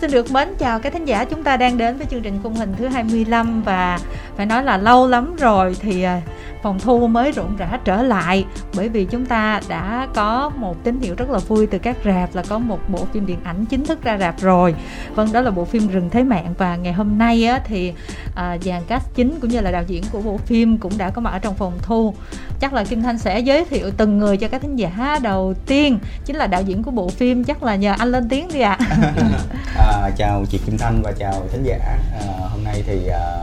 xin được mến chào các thính giả chúng ta đang đến với chương trình khung hình thứ 25 và phải nói là lâu lắm rồi thì à, phòng thu mới rộn rã trở lại bởi vì chúng ta đã có một tín hiệu rất là vui từ các rạp là có một bộ phim điện ảnh chính thức ra rạp rồi. Vâng đó là bộ phim rừng thế mạng và ngày hôm nay á, thì à, dàn cast chính cũng như là đạo diễn của bộ phim cũng đã có mặt ở trong phòng thu chắc là kim thanh sẽ giới thiệu từng người cho các thính giả đầu tiên chính là đạo diễn của bộ phim chắc là nhờ anh lên tiếng đi ạ à. à, chào chị kim thanh và chào thính giả à, hôm nay thì à,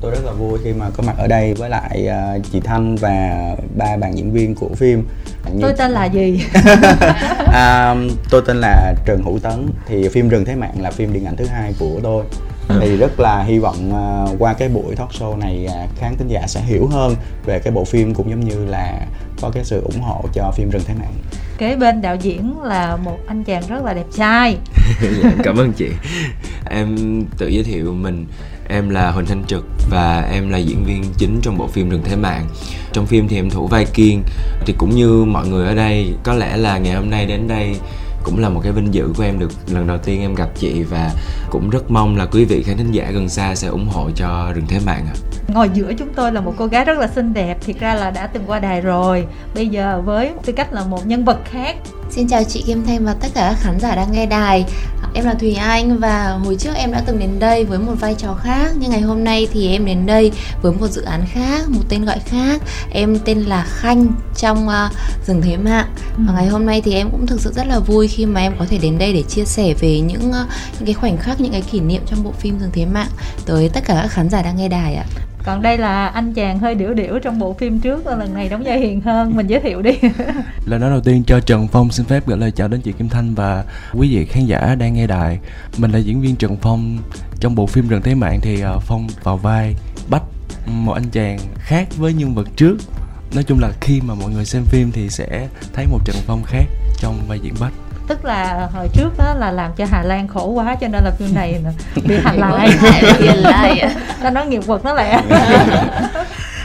tôi rất là vui khi mà có mặt ở đây với lại uh, chị Thanh và ba bạn diễn viên của phim. Như... Tôi tên là gì? à, tôi tên là Trần Hữu Tấn. Thì phim Rừng Thế Mạng là phim điện ảnh thứ hai của tôi. Thì rất là hy vọng uh, qua cái buổi talk show này uh, khán thính giả sẽ hiểu hơn về cái bộ phim cũng giống như là có cái sự ủng hộ cho phim Rừng Thế Mạng. Kế bên đạo diễn là một anh chàng rất là đẹp trai. dạ, cảm ơn chị. Em tự giới thiệu mình Em là Huỳnh Thanh Trực và em là diễn viên chính trong bộ phim Rừng Thế Mạng Trong phim thì em thủ vai Kiên Thì cũng như mọi người ở đây, có lẽ là ngày hôm nay đến đây cũng là một cái vinh dự của em được lần đầu tiên em gặp chị và cũng rất mong là quý vị khán thính giả gần xa sẽ ủng hộ cho rừng thế mạng ạ. Ngồi giữa chúng tôi là một cô gái rất là xinh đẹp, thiệt ra là đã từng qua đài rồi. Bây giờ với tư cách là một nhân vật khác. Xin chào chị Kim Thanh và tất cả các khán giả đang nghe đài. Em là Thùy Anh và hồi trước em đã từng đến đây với một vai trò khác nhưng ngày hôm nay thì em đến đây với một dự án khác, một tên gọi khác. Em tên là Khanh trong uh, rừng thế mạng. Ừ. Và ngày hôm nay thì em cũng thực sự rất là vui khi mà em có thể đến đây để chia sẻ về những uh, những cái khoảnh khắc, những cái kỷ niệm trong bộ phim rừng thế mạng tới tất cả các khán giả đang nghe đài ạ còn đây là anh chàng hơi điểu điểu trong bộ phim trước lần này đóng vai hiền hơn. Mình giới thiệu đi. Lời nói đầu tiên cho trần phong xin phép gửi lời chào đến chị kim thanh và quý vị khán giả đang nghe đài. Mình là diễn viên trần phong. Trong bộ phim rừng thế mạng thì à, phong vào vai bách, một anh chàng khác với nhân vật trước. Nói chung là khi mà mọi người xem phim thì sẽ thấy một trần phong khác trong vai diễn bách tức là hồi trước đó là làm cho Hà Lan khổ quá cho nên là phim này bị hành lại. lại ta nói nghiệp vật nó lẹ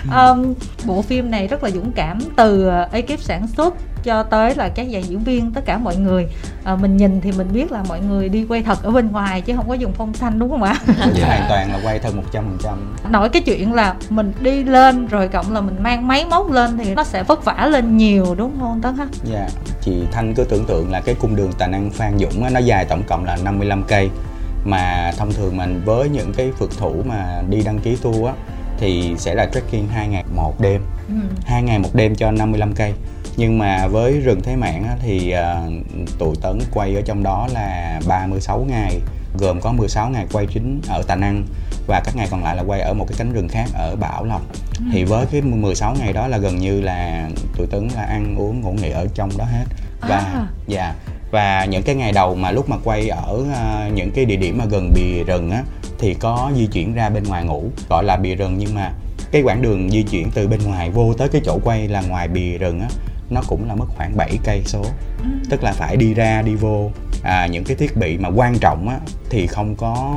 um, bộ phim này rất là dũng cảm từ ekip sản xuất cho tới là các dàn diễn viên tất cả mọi người. À, mình nhìn thì mình biết là mọi người đi quay thật ở bên ngoài chứ không có dùng phong xanh đúng không ạ? Dạ. hoàn toàn là quay thật một trăm phần trăm. Nói cái chuyện là mình đi lên rồi cộng là mình mang máy móc lên thì nó sẽ vất vả lên nhiều đúng không tấn ha dạ. Chị thanh cứ tưởng tượng là cái cung đường tài năng phan dũng á, nó dài tổng cộng là 55 cây. Mà thông thường mình với những cái phượt thủ mà đi đăng ký tour á thì sẽ là trekking hai ngày một đêm ừ. hai ngày một đêm cho 55 cây nhưng mà với rừng thế mạng á, thì uh, tụi tấn quay ở trong đó là 36 ngày gồm có 16 ngày quay chính ở Tà Năng và các ngày còn lại là quay ở một cái cánh rừng khác ở Bảo Lộc ừ. thì với cái 16 ngày đó là gần như là tụi Tấn là ăn uống ngủ nghỉ ở trong đó hết và à. dạ và những cái ngày đầu mà lúc mà quay ở uh, những cái địa điểm mà gần bìa rừng á thì có di chuyển ra bên ngoài ngủ gọi là bìa rừng. Nhưng mà cái quãng đường di chuyển từ bên ngoài vô tới cái chỗ quay là ngoài bìa rừng á nó cũng là mất khoảng 7 cây số. Ừ. tức là phải đi ra đi vô. À, những cái thiết bị mà quan trọng á thì không có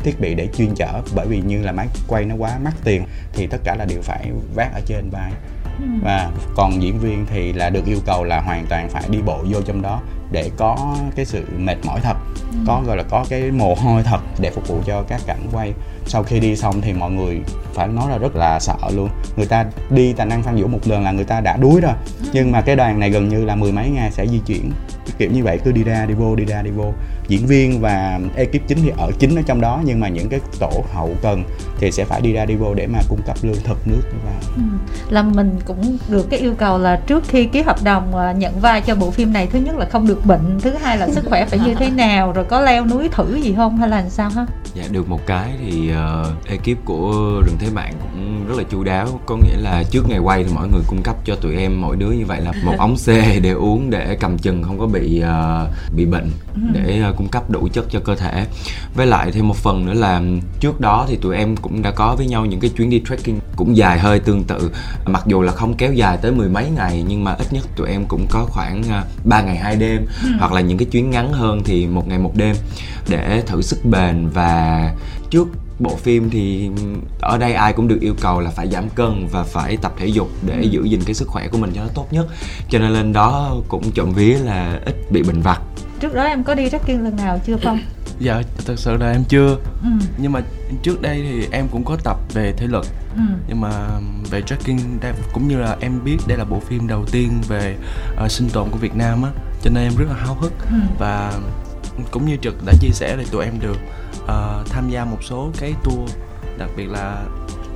thiết bị để chuyên chở. Bởi vì như là máy quay nó quá mắc tiền thì tất cả là đều phải vác ở trên vai. Ừ. và còn diễn viên thì là được yêu cầu là hoàn toàn phải đi bộ vô trong đó để có cái sự mệt mỏi thật ừ. có, gọi là có cái mồ hôi thật để phục vụ cho các cảnh quay sau khi đi xong thì mọi người phải nói là rất là sợ luôn. Người ta đi tài năng phan vũ một lần là người ta đã đuối rồi. Nhưng mà cái đoàn này gần như là mười mấy ngày sẽ di chuyển. Kiểu như vậy cứ đi ra đi vô đi ra đi vô. Diễn viên và ekip chính thì ở chính ở trong đó nhưng mà những cái tổ hậu cần thì sẽ phải đi ra đi vô để mà cung cấp lương thực nước và ừ. là mình cũng được cái yêu cầu là trước khi ký hợp đồng à, nhận vai cho bộ phim này thứ nhất là không được bệnh thứ hai là sức khỏe phải như thế nào rồi có leo núi thử gì không hay là làm sao ha? Dạ được một cái thì uh, ekip của rừng thế mạng cũng rất là chu đáo có nghĩa là trước ngày quay thì mọi người cung cấp cho tụi em mỗi đứa như vậy là một ống xe để uống để cầm chừng không có bị uh, bị bệnh ừ. để uh, cung cấp đủ chất cho cơ thể với lại thêm một phần nữa là trước đó thì tụi em cũng đã có với nhau những cái chuyến đi trekking cũng dài hơi tương tự mặc dù là không kéo dài tới mười mấy ngày nhưng mà ít nhất tụi em cũng có khoảng 3 ngày hai đêm ừ. hoặc là những cái chuyến ngắn hơn thì một ngày một đêm để thử sức bền và trước bộ phim thì ở đây ai cũng được yêu cầu là phải giảm cân và phải tập thể dục để ừ. giữ gìn cái sức khỏe của mình cho nó tốt nhất cho nên lên đó cũng trộm vía là ít bị bệnh vặt trước đó em có đi trekking lần nào chưa không dạ thật sự là em chưa ừ. nhưng mà trước đây thì em cũng có tập về thể lực Ừ. nhưng mà về trekking đây cũng như là em biết đây là bộ phim đầu tiên về uh, sinh tồn của Việt Nam á cho nên em rất là háo hức Ừ. và cũng như trực đã chia sẻ thì tụi em được uh, tham gia một số cái tour đặc biệt là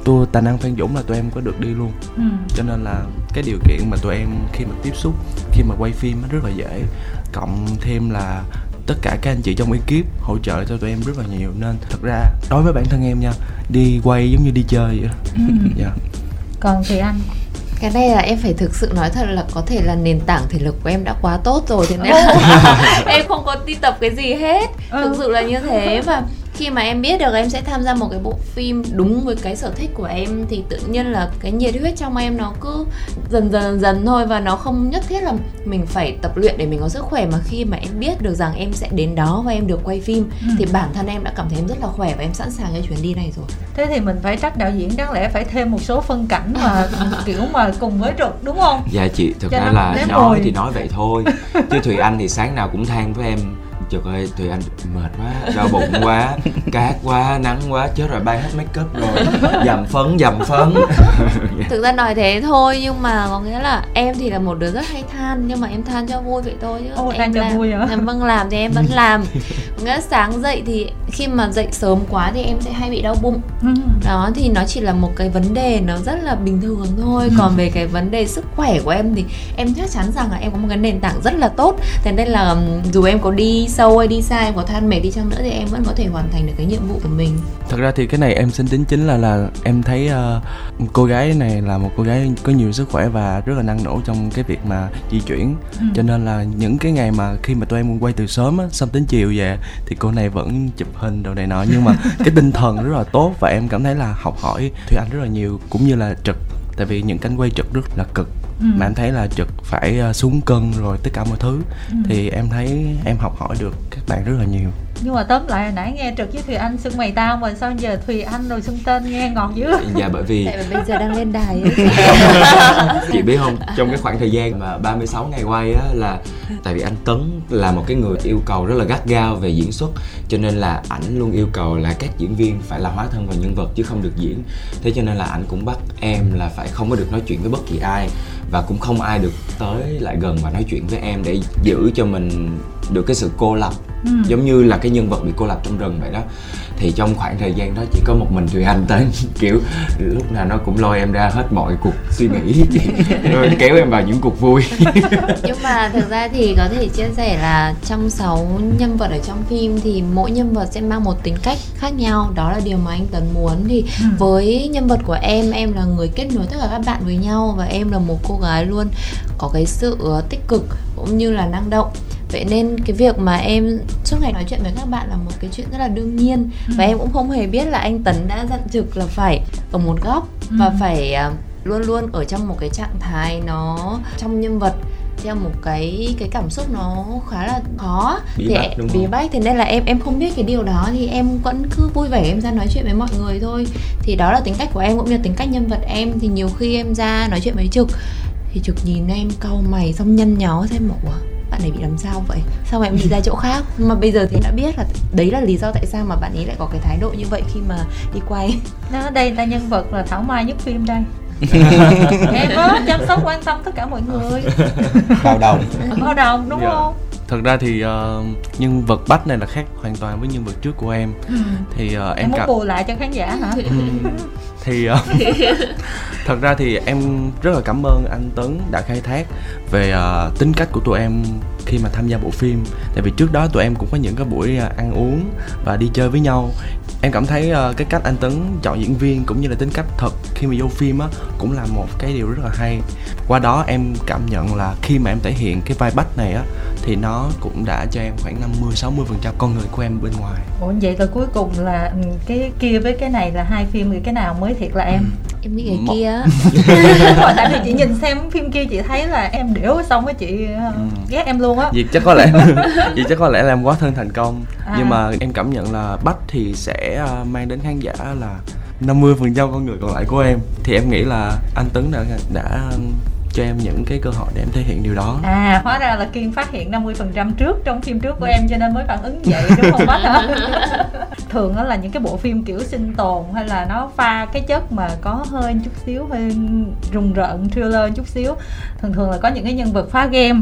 tour tài năng Phan Dũng là tụi em có được đi luôn. Ừ. cho nên là cái điều kiện mà tụi em khi mà tiếp xúc khi mà quay phim nó rất là dễ. Cộng thêm là tất cả các anh chị trong ekip hỗ trợ cho tụi em rất là nhiều. Nên thật ra đối với bản thân em nha đi quay giống như đi chơi vậy đó. Ừ. dạ. Còn thì anh cái này là em phải thực sự nói thật là có thể là nền tảng thể lực của em đã quá tốt rồi thế nên là em không có đi tập cái gì hết Ừ. thực sự là như thế và khi mà em biết được em sẽ tham gia một cái bộ phim đúng với cái sở thích của em thì tự nhiên là cái nhiệt huyết trong em nó cứ dần dần dần thôi và nó không nhất thiết là mình phải tập luyện để mình có sức khỏe. Mà khi mà em biết được rằng em sẽ đến đó và em được quay phim Ừ. thì bản thân em đã cảm thấy em rất là khỏe và em sẵn sàng cho chuyến đi này rồi. Thế thì mình phải trách đạo diễn đáng lẽ phải thêm một số phân cảnh mà kiểu mà cùng với trực đúng không? Dạ chị thực ra là nói thì nói vậy thôi. Chứ thùy anh thì sáng nào cũng than với em Trời ơi, Thùy Anh mệt quá, đau bụng quá, cát quá, nắng quá, chết rồi bay hết make up rồi. Dầm phấn, dầm phấn. Thực ra nói thế thôi nhưng mà có nghĩa là em thì là một đứa rất hay than nhưng mà em than cho vui vậy thôi chứ. Ô, em than cho làm, vui hả? em vâng làm thì em vẫn làm. Nghĩa sáng dậy thì khi mà dậy sớm quá thì em sẽ hay bị đau bụng. Ừ. đó thì nó chỉ là một cái vấn đề nó rất là bình thường thôi. Còn về cái vấn đề sức khỏe của em thì em chắc chắn rằng là em có một cái nền tảng rất là tốt. Thế nên là dù em có đi sâu hay đi xa em có than mệt đi chăng nữa thì em vẫn có thể hoàn thành được cái nhiệm vụ của mình. Thật ra thì cái này em xin tính chính là là em thấy ờ, cô gái này là một cô gái có nhiều sức khỏe và rất là năng nổ trong cái việc mà di chuyển. Ừ. cho nên là những cái ngày mà khi mà tụi em quay từ sớm á xong đến chiều về thì cô này vẫn chụp hình đồ này nọ. Nhưng mà cái tinh thần rất là tốt và em cảm thấy là học hỏi thùy anh rất là nhiều cũng như là trực. Tại vì những cánh quay trực rất là cực Ừ. mà em thấy là trực phải ờ, xuống cân rồi tất cả mọi thứ. Ừ. thì em thấy em học hỏi được các bạn rất là nhiều. Nhưng mà tóm lại hồi nãy nghe trực với thùy anh xưng mày tao mà sao giờ thùy anh rồi xưng tên nghe ngọt dữ. Dạ bởi vì tại bây giờ đang lên đài chị biết không trong cái khoảng thời gian mà 36 ngày quay á là tại vì anh Tấn là một cái người yêu cầu rất là gắt gao về diễn xuất cho nên là ảnh luôn yêu cầu là các diễn viên phải là hóa thân vào nhân vật chứ không được diễn. Thế cho nên là ảnh cũng bắt em là phải không có được nói chuyện với bất kỳ ai và cũng không ai được tới lại gần và nói chuyện với em để giữ cho mình được cái sự cô lập Ừ. giống như là cái nhân vật bị cô lập trong rừng vậy đó thì trong khoảng thời gian đó chỉ có một mình Thùy Anh tới. Kiểu lúc nào nó cũng lôi em ra hết mọi cuộc suy nghĩ. Rồi kéo em vào những cuộc vui. Nhưng mà thực ra thì có thể chia sẻ là trong 6 nhân vật ở trong phim thì mỗi nhân vật sẽ mang một tính cách khác nhau. Đó là điều mà anh Tấn muốn. Thì Ừ. với nhân vật của em em là người kết nối tất cả các bạn với nhau và em là một cô gái luôn có cái sự ờ, tích cực cũng như là năng động vậy nên cái việc mà em suốt ngày nói chuyện với các bạn là một cái chuyện rất là đương nhiên. Và Ừ. em cũng không hề biết là anh Tấn đã dặn trực là phải ở một góc và Ừ. phải à, luôn luôn ở trong một cái trạng thái nó trong nhân vật theo một cái cái cảm xúc nó khá là khó Bí thì bách, đúng bí bách. Thế nên là em em không biết cái điều đó thì em vẫn cứ vui vẻ em ra nói chuyện với mọi người thôi. Thì đó là tính cách của em cũng như tính cách nhân vật em. Thì nhiều khi em ra nói chuyện với trực thì trực nhìn em cau mày xong nhăn nhó xem bảo "Ủa, bạn này bị làm sao vậy? Sao em đi ra chỗ khác? Mà bây giờ thì đã biết là đấy là lý do tại sao mà bạn ấy lại có cái thái độ như vậy khi mà đi quay. Đó đây là nhân vật là thảo mai nhất phim đây. Em đó chăm sóc quan tâm tất cả mọi người. Bao đồng. Bao đồng đúng Dạ. không? Thật ra thì ờ, nhân vật bách này là khác hoàn toàn với nhân vật trước của em. Ừ. thì ờ, em em muốn cảm bù lại cho khán giả hả? Ừm, thì ờ, thật ra thì em rất là cảm ơn anh Tấn đã khai thác về ờ, tính cách của tụi em khi mà tham gia bộ phim. Tại vì trước đó tụi em cũng có những cái buổi ờ, ăn uống và đi chơi với nhau. Em cảm thấy ờ, cái cách anh Tấn chọn diễn viên cũng như là tính cách thật khi mà vô phim á cũng là một cái điều rất là hay. Qua đó em cảm nhận là khi mà em thể hiện cái vai bách này á thì nó cũng đã cho em khoảng 50 60 phần trăm con người của em bên ngoài. Ủa vậy rồi cuối cùng là ừ, cái kia với cái này là hai phim thì cái nào mới thiệt là em? Em nghĩ cái Một- kia rồi, tại vì chị nhìn xem phim kia chị thấy là em điểu xong với chị ờ, Ừ. ghét em luôn á. Vì chắc có lẽ Vì chắc có lẽ là em quá thân thành công. À. Nhưng mà em cảm nhận là Bách thì sẽ ờ, mang đến khán giả là 50% con người còn lại của em. Thì em nghĩ là anh Tấn đã đã cho em những cái cơ hội để em thể hiện điều đó. À hóa ra là kiên phát hiện 50% trước trong phim trước của em cho nên mới phản ứng vậy đúng không bác? Hả thường đó là những cái bộ phim kiểu sinh tồn hay là nó pha cái chất mà có hơi chút xíu hơi rùng rợn thriller chút xíu. Thường thường là có những cái nhân vật phá game.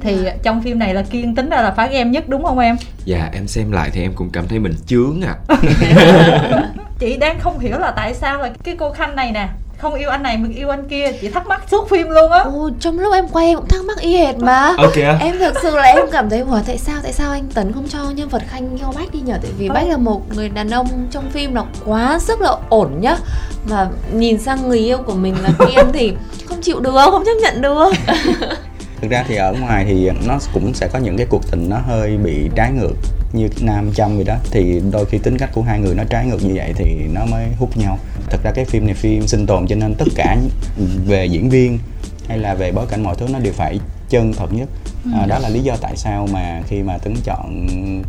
Thì trong phim này là kiên tính ra là phá game nhất đúng không em? Dạ em xem lại thì em cũng cảm thấy mình chướng à. Chị đang không hiểu là tại sao là cái cô khanh này nè không yêu anh này mình yêu anh kia. Chị thắc mắc suốt phim luôn á. Ồ, trong lúc em quay em cũng thắc mắc y hệt mà. Ok em thực sự là em cảm thấy ủa tại sao tại sao anh tấn không cho nhân vật khanh yêu bách đi nhở tại vì Ờ. bách là một người đàn ông trong phim là quá sức là ổn nhá. Mà nhìn sang người yêu của mình là kiên thì không chịu được không chấp nhận được thực ra thì ở ngoài thì nó cũng sẽ có những cái cuộc tình nó hơi bị trái ngược như nam châm vậy đó. Thì đôi khi tính cách của hai người nó trái ngược như vậy thì nó mới hút nhau. Thực ra cái phim này phim sinh tồn cho nên tất cả về diễn viên hay là về bối cảnh mọi thứ nó đều phải chân thật nhất. À, đó là lý do tại sao mà khi mà tính chọn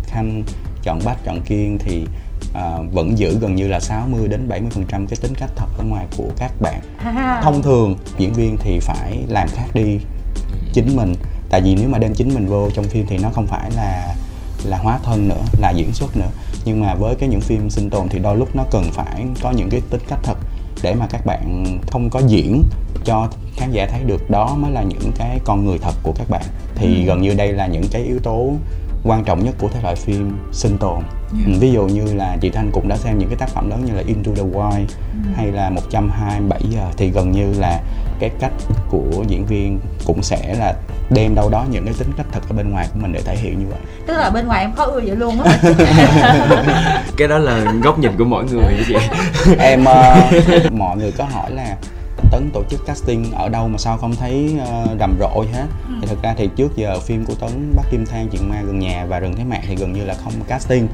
khanh chọn bách chọn kiên thì à, vẫn giữ gần như là 60 đến 70 phần trăm cái tính cách thật ở ngoài của các bạn. Thông thường diễn viên thì phải làm khác đi chính mình. Tại vì nếu mà đem chính mình vô trong phim thì nó không phải là là hóa thân nữa là diễn xuất nữa. Nhưng mà với cái những phim sinh tồn thì đôi lúc nó cần phải có những cái tính cách thật để mà các bạn không có diễn cho khán giả thấy được. Đó mới là những cái con người thật của các bạn. Thì gần như đây là những cái yếu tố quan trọng nhất của thể loại phim sinh tồn. Ừ, ví dụ như là chị Thanh cũng đã xem những cái tác phẩm lớn như là Into the Wild hay là 127 giờ. Thì gần như là cái cách của diễn viên cũng sẽ là đem đâu đó những cái tính cách thật ở bên ngoài của mình để thể hiện như vậy. Tức là bên ngoài em khó ưa vậy luôn á. Cái đó là góc nhìn của mỗi người chị. Em ờ, mọi người có hỏi là Tấn tổ chức casting ở đâu mà sao không thấy ờ, rầm rộ gì hết? Thì thực ra thì trước giờ phim của Tấn Bắc Kim Thang Chuyện Ma Gần Nhà và Rừng Thế Mạc thì gần như là không casting.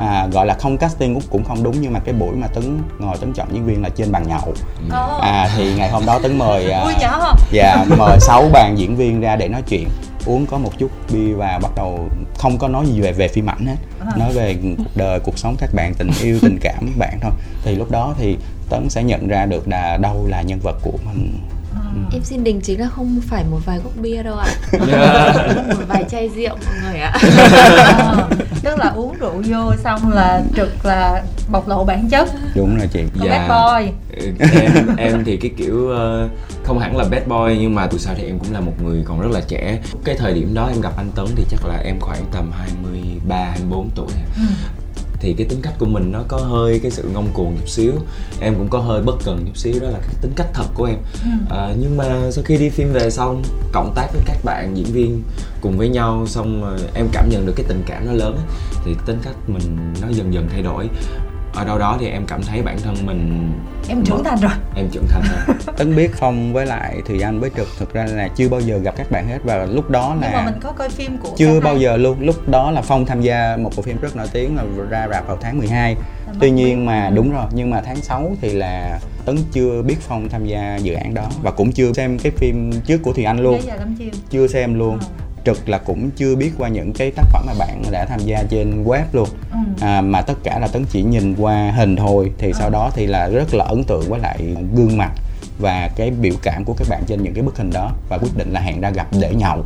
À, gọi là không casting cũng, cũng không đúng nhưng mà cái buổi mà Tấn ngồi Tấn chọn diễn viên là trên bàn nhậu. Ồ, à thì ngày hôm đó Tấn mời à, không dạ mời sáu bàn diễn viên ra để nói chuyện. Uống có một chút bia và bắt đầu không có nói gì về về phim ảnh hết. Nói về cuộc đời cuộc sống các bạn tình yêu tình cảm các bạn thôi. Thì lúc đó thì tấn sẽ nhận ra được là đâu là nhân vật của mình. Em xin đình chính là không phải một vài cốc bia đâu ạ. Một vài chai rượu mọi người ạ. Ờ, tức là uống rượu vô xong là trực là bộc lộ bản chất. Đúng rồi chị của Dạ. bad boy. Ừ, em em thì cái kiểu ờ, không hẳn là bad boy nhưng mà dù sao thì em cũng là một người còn rất là trẻ. Cái thời điểm đó em gặp anh Tấn thì chắc là em khoảng tầm 23 24 tuổi. Ừ. thì cái tính cách của mình nó có hơi cái sự ngông cuồng chút xíu. Em cũng có hơi bất cần chút xíu đó là cái tính cách thật của em. Ừ. à, nhưng mà sau khi đi phim về xong cộng tác với các bạn diễn viên cùng với nhau xong em cảm nhận được cái tình cảm nó lớn thì tính cách mình nó dần dần thay đổi ở đâu đó thì em cảm thấy bản thân mình em trưởng thành rồi. Em trưởng thành rồi. Tấn biết phong với lại thùy anh với trực thực ra là chưa bao giờ gặp các bạn hết và lúc đó nhưng mà là mình có coi phim của chưa bao hai. giờ luôn. Lúc đó là phong tham gia một bộ phim rất nổi tiếng là ra rạp vào tháng 12 Là tuy nhiên mà biết. đúng rồi nhưng mà tháng 6 thì là tấn chưa biết phong tham gia dự án đó và cũng chưa xem cái phim trước của thùy anh luôn. Lắm chiêu. Chưa xem luôn. Ờ. trực là cũng chưa biết qua những cái tác phẩm mà bạn đã tham gia trên web luôn Ừ. à, mà tất cả là tấn chỉ nhìn qua hình thôi thì sau đó thì là rất là ấn tượng với lại gương mặt và cái biểu cảm của các bạn trên những cái bức hình đó và quyết định là hẹn ra gặp để nhậu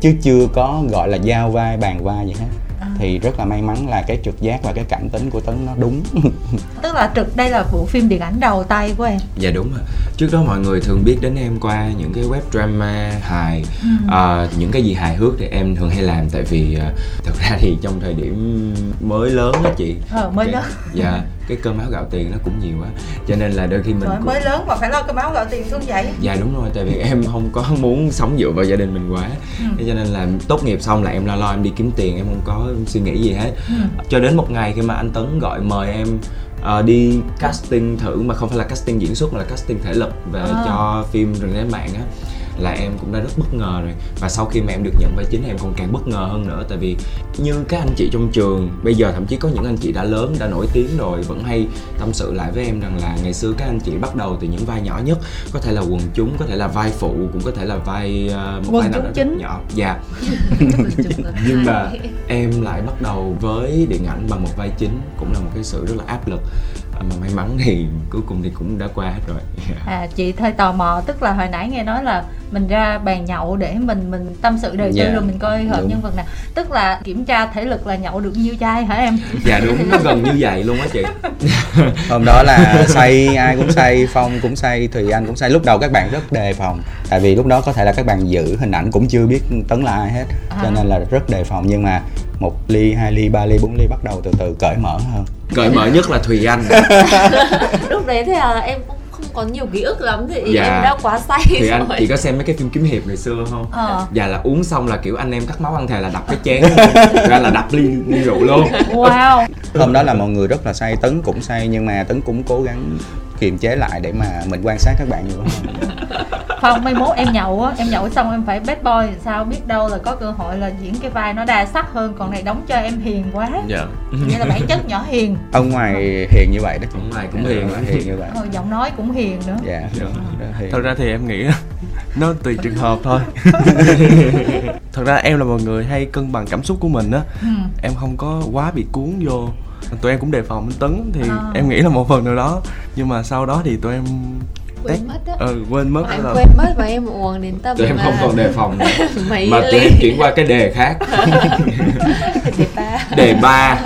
chứ chưa có gọi là giao vai bàn vai gì hết. Thì rất là may mắn là cái trực giác và cái cảm tính của tấn nó đúng. Tức là trực đây là bộ phim điện ảnh đầu tay của em. Dạ đúng rồi. Trước đó mọi người thường biết đến em qua những cái web drama hài Ừ. Ờ, những cái gì hài hước thì em thường hay làm. Tại vì ờ, thực ra thì trong thời điểm mới lớn đó chị. Ờ, mới cái, lớn. dạ cái cơm áo gạo tiền nó cũng nhiều quá cho nên là đôi khi mình Trời, cũng mới lớn mà phải lo cái máu gạo tiền xuống vậy dạ đúng rồi tại vì em không có muốn sống dựa vào gia đình mình quá Ừ. cho nên là tốt nghiệp xong là em lo lo em đi kiếm tiền em không có suy nghĩ gì hết Ừ. cho đến một ngày khi mà anh Tấn gọi mời em ờ, đi casting thử mà không phải là casting diễn xuất mà là casting thể lực về À. cho phim rừng thế mạng á là em cũng đã rất bất ngờ rồi. Và sau khi mà em được nhận vai chính em còn càng bất ngờ hơn nữa. Tại vì như các anh chị trong trường bây giờ thậm chí có những anh chị đã lớn đã nổi tiếng rồi vẫn hay tâm sự lại với em rằng là ngày xưa các anh chị bắt đầu từ những vai nhỏ nhất. Có thể là quần chúng có thể là vai phụ cũng có thể là vai ờ, một Quần vai nào đó chính. nhỏ. Dạ. Nhưng mà em lại bắt đầu với điện ảnh bằng một vai chính cũng là một cái sự rất là áp lực may mắn thì cuối cùng thì cũng đã qua hết rồi à chị hơi tò mò tức là hồi nãy nghe nói là mình ra bàn nhậu để mình mình tâm sự đời tư Dạ. rồi mình coi hợp Đúng. nhân vật nào tức là kiểm tra thể lực là nhậu được nhiêu chai hả em dạ đúng nó gần như vậy luôn á chị hôm đó là say ai cũng say phong cũng say thùy anh cũng say lúc đầu các bạn rất đề phòng tại vì lúc đó có thể là các bạn giữ hình ảnh cũng chưa biết tấn là ai hết cho À. nên là rất đề phòng nhưng mà một ly hai ly ba ly bốn ly bắt đầu từ từ cởi mở hơn cởi mở nhất là thùy anh. Lúc đấy thì là em cũng không có nhiều ký ức lắm thì Dạ. em đã quá say thùy anh chị có xem mấy cái phim kiếm hiệp ngày xưa không? Ờ. Dạ là uống xong là kiểu anh em cắt máu ăn thề là đập cái chén. Ra là đập ly, ly rượu luôn. Wow. Hôm đó là mọi người rất là say tấn cũng say nhưng mà tấn cũng cố gắng kiềm chế lại để mà mình quan sát các bạn nhiều hơn không mai mốt em nhậu á em nhậu xong em phải bad boy thì sao biết đâu là có cơ hội là diễn cái vai nó đa sắc hơn còn này đóng cho em hiền quá. Dạ. Nghĩa là bản chất nhỏ hiền. Ông ngoài hiền như vậy đó Ở ngoài cũng hiền ngoài hiền như vậy. Ờ, giọng nói cũng hiền nữa. Dạ. Rất hiền. thật ra thì em nghĩ nó tùy trường hợp thôi. Thật ra em là một người hay cân bằng cảm xúc của mình á. Ừ. em không có quá bị cuốn vô tụi em cũng đề phòng anh tấn thì À. em nghĩ là một phần nào đó. Nhưng mà sau đó thì tụi em quên mất á. Ừ, quên mất em là quên mất và em uống đến tầm tụi em không còn đề phòng nữa. mà tụi em chuyển qua cái đề khác. Ba. Đề ba.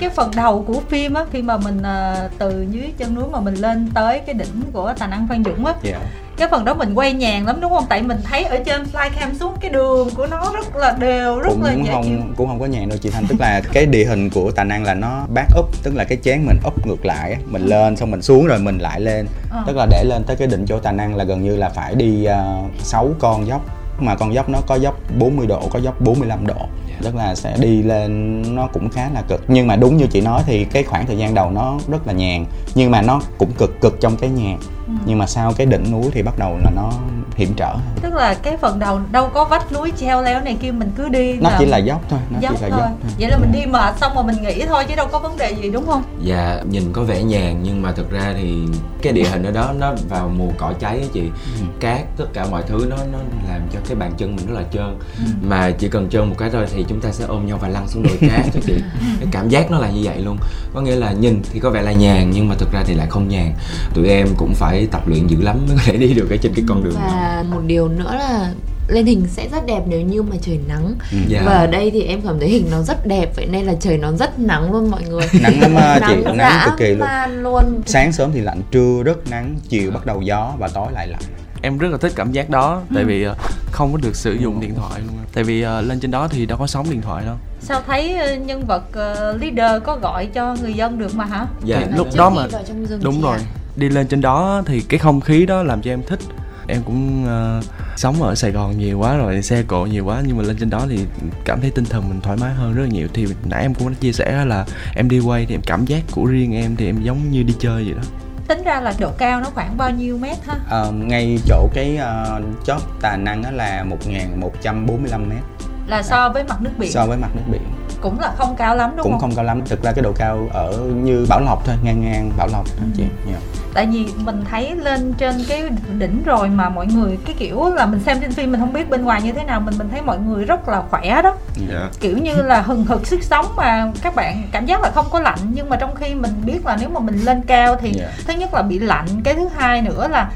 Cái phần đầu của phim á khi mà mình ờ, từ dưới chân núi mà mình lên tới cái đỉnh của tài năng phan dũng á dạ cái phần đó mình quay nhàn lắm đúng không? Tại mình thấy ở trên flycam xuống cái đường của nó rất là đều rất cũng là dễ chịu. không cũng không có nhàn đâu chị Thanh. Tức là cái địa hình của tài năng là nó back up tức là cái chén mình up ngược lại mình lên xong mình xuống rồi mình lại lên. Ờ. tức là để lên tới cái đỉnh chỗ tài năng là gần như là phải đi uh, 6 con dốc. Mà con dốc nó có dốc 40 độ có dốc 45 độ tức là sẽ đi lên nó cũng khá là cực nhưng mà đúng như chị nói thì cái khoảng thời gian đầu nó rất là nhàn nhưng mà nó cũng cực cực trong cái nhàn Ừ. nhưng mà sau cái đỉnh núi thì bắt đầu là nó hiểm trở. Tức là cái phần đầu đâu có vách núi treo leo này kia mình cứ đi nó chỉ là dốc thôi nó dốc chỉ là thôi dốc thôi. vậy là mình đi mệt xong rồi mình nghỉ thôi chứ đâu có vấn đề gì đúng không? Dạ nhìn có vẻ nhàn nhưng mà thực ra thì cái địa hình ở đó nó vào mùa cỏ cháy á chị. Ừ. cát tất cả mọi thứ nó nó làm cho cái bàn chân mình rất là trơn. Ừ. mà chỉ cần trơn một cái thôi thì chúng ta sẽ ôm nhau và lăn xuống đồi cát cho chị. Cái cảm giác nó là như vậy luôn. Có nghĩa là nhìn thì có vẻ là nhàn nhưng mà thực ra thì lại không nhàn. Tụi em cũng phải tập luyện dữ lắm mới có thể đi được ở trên cái con đường đó và một điều nữa là lên hình sẽ rất đẹp nếu như mà trời nắng. Dạ. và ở đây thì em cảm thấy hình nó rất đẹp vậy nên là trời nó rất nắng luôn mọi người. Nắng lắm á chị. Nắng dã cực kỳ luôn. luôn. Sáng sớm thì lạnh trưa rất nắng chiều bắt đầu gió và tối lại lạnh. Em rất là thích cảm giác đó tại vì ờ, không có được sử dụng điện thoại. Luôn tại vì ờ, lên trên đó thì đâu có sóng điện thoại đâu. Sao thấy ờ, nhân vật ờ, leader có gọi cho người dân được mà hả? Dạ. Thì lúc đó mà đúng rồi. ạ. đi lên trên đó thì cái không khí đó làm cho em thích em cũng ờ, sống ở Sài Gòn nhiều quá rồi xe cộ nhiều quá nhưng mà lên trên đó thì cảm thấy tinh thần mình thoải mái hơn rất là nhiều. Thì nãy em cũng đã chia sẻ là em đi quay thì em cảm giác của riêng em thì em giống như đi chơi vậy đó. Tính ra là độ cao nó khoảng bao nhiêu mét ha? Ờ, ngay chỗ cái uh, chót tà năng á là 1145 mét. Là so với mặt nước biển. So với mặt nước biển cũng là không cao lắm đúng cũng không không cao lắm thực ra cái độ cao ở như bảo lộc thôi ngang ngang bảo lộc thôi chị Dạ. tại vì mình thấy lên trên cái đỉnh rồi mà mọi người cái kiểu là mình xem trên phim mình không biết bên ngoài như thế nào mình mình thấy mọi người rất là khỏe đó dạ kiểu như là hừng hực sức sống mà các bạn cảm giác là không có lạnh nhưng mà trong khi mình biết là nếu mà mình lên cao thì Dạ. thứ nhất là bị lạnh cái thứ hai nữa là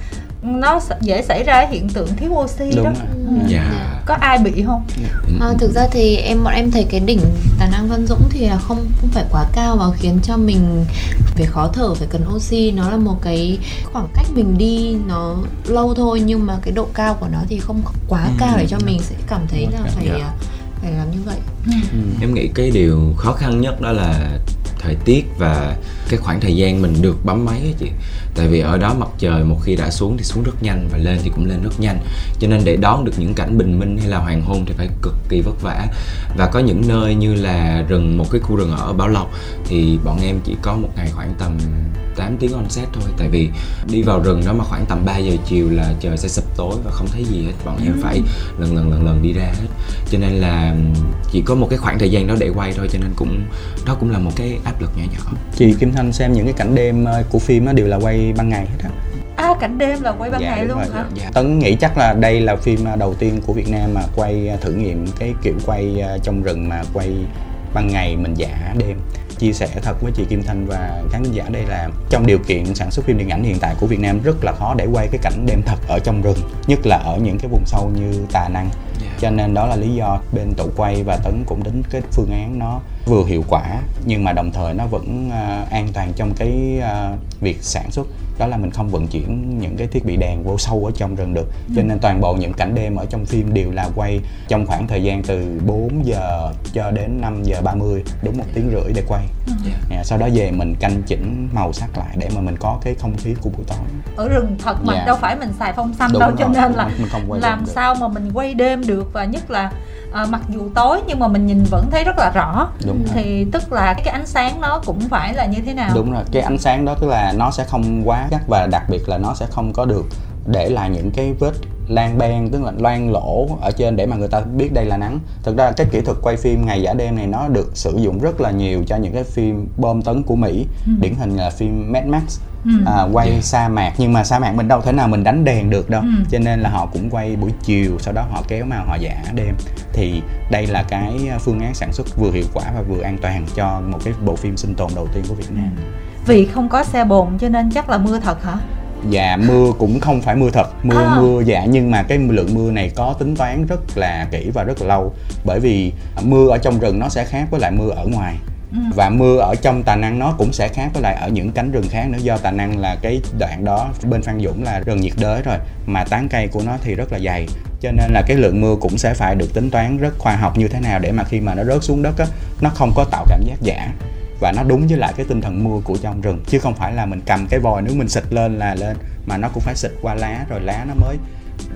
nó dễ xảy ra cái hiện tượng thiếu oxy đúng đó rồi. Ừ. dạ. Có ai bị không? À, thực ra thì em bọn em thấy cái đỉnh Tà Năng Văn Dũng thì là không không phải quá cao và khiến cho mình phải khó thở phải cần oxy. Nó là một cái khoảng cách mình đi nó lâu thôi nhưng mà cái độ cao của nó thì không quá Ừ. cao để cho mình sẽ cảm thấy là phải Dạ. à, phải làm như vậy. Ừ. Em nghĩ cái điều khó khăn nhất đó là thời tiết và cái khoảng thời gian mình được bấm máy á chị Tại vì ở đó mặt trời một khi đã xuống thì xuống rất nhanh và lên thì cũng lên rất nhanh. Cho nên để đón được những cảnh bình minh hay là hoàng hôn thì phải cực kỳ vất vả. Và có những nơi như là rừng, một cái khu rừng ở Bảo Lộc Thì bọn em chỉ có một ngày khoảng tầm 8 tiếng on set thôi. Tại vì đi vào rừng đó mà khoảng tầm 3 giờ chiều là trời sẽ sập tối và không thấy gì hết. Bọn em phải lần lần lần lần đi ra hết. Cho nên là chỉ có một cái khoảng thời gian đó để quay thôi cho nên cũng đó cũng là một cái áp lực nhỏ nhỏ. Chị Kim Thanh xem những cái cảnh đêm ờ, của phim đó đều là quay ban ngày hết á à cảnh đêm là quay ban Dạ, ngày luôn rồi. hả dạ. Tấn nghĩ chắc là đây là phim ờ, đầu tiên của Việt Nam mà quay ờ, thử nghiệm cái kiểu quay ờ, trong rừng mà quay ban ngày mình giả đêm chia sẻ thật với chị Kim Thanh và khán giả đây là trong điều kiện sản xuất phim điện ảnh hiện tại của Việt Nam rất là khó để quay cái cảnh đêm thật ở trong rừng nhất là ở những cái vùng sâu như Tà Năng cho nên đó là lý do bên tổ quay và tấn cũng đến cái phương án nó vừa hiệu quả, nhưng mà đồng thời nó vẫn à, an toàn trong cái à, việc sản xuất đó là mình không vận chuyển những cái thiết bị đèn vô sâu ở trong rừng được cho nên toàn bộ những cảnh đêm ở trong phim đều là quay trong khoảng thời gian từ 4 giờ cho đến 5 giờ 30 đúng một tiếng rưỡi để quay Yeah. À, sau đó về mình canh chỉnh màu sắc lại để mà mình có cái không khí của buổi tối ở rừng thật mà Dạ. đâu phải mình xài phong xanh Đúng đâu cho rồi, nên là mình không quay làm sao mà mình quay đêm được và nhất là à, mặc dù tối nhưng mà mình nhìn vẫn thấy rất là rõ đúng rồi. thì tức là cái ánh sáng nó cũng phải là như thế nào đúng rồi cái ánh sáng đó tức là nó sẽ không quá gắt và đặc biệt là nó sẽ không có được để lại những cái vết lan ben tức là loang lỗ ở trên để mà người ta biết đây là nắng. Thực ra cái kỹ thuật quay phim ngày giả đêm này nó được sử dụng rất là nhiều cho những cái phim bom tấn của mỹ điển hình là phim Mad Max. Ừ. à, quay Yeah. sa mạc nhưng mà sa mạc mình đâu thể nào mình đánh đèn được đâu. Ừ. cho nên là họ cũng quay buổi chiều sau đó họ kéo màu họ giả đêm. Thì đây là cái phương án sản xuất vừa hiệu quả và vừa an toàn cho một cái bộ phim sinh tồn đầu tiên của Việt Nam. Vì không có xe bồn cho nên chắc là mưa thật hả Dạ mưa cũng không phải mưa thật. Mưa À. mưa dạ nhưng mà cái lượng mưa này có tính toán rất là kỹ và rất là lâu. Bởi vì mưa ở trong rừng nó sẽ khác với lại mưa ở ngoài. Ừ. và mưa ở trong Tà Năng nó cũng sẽ khác với lại ở những cánh rừng khác nữa. Do Tà Năng là cái đoạn đó bên Phan Dũng là rừng nhiệt đới rồi mà tán cây của nó thì rất là dày. Cho nên là cái lượng mưa cũng sẽ phải được tính toán rất khoa học như thế nào để mà khi mà nó rớt xuống đất á nó không có tạo cảm giác giả và nó đúng với lại cái tinh thần mưa của trong rừng. Chứ không phải là mình cầm cái vòi nước mình xịt lên là lên. Mà nó cũng phải xịt qua lá, rồi lá nó mới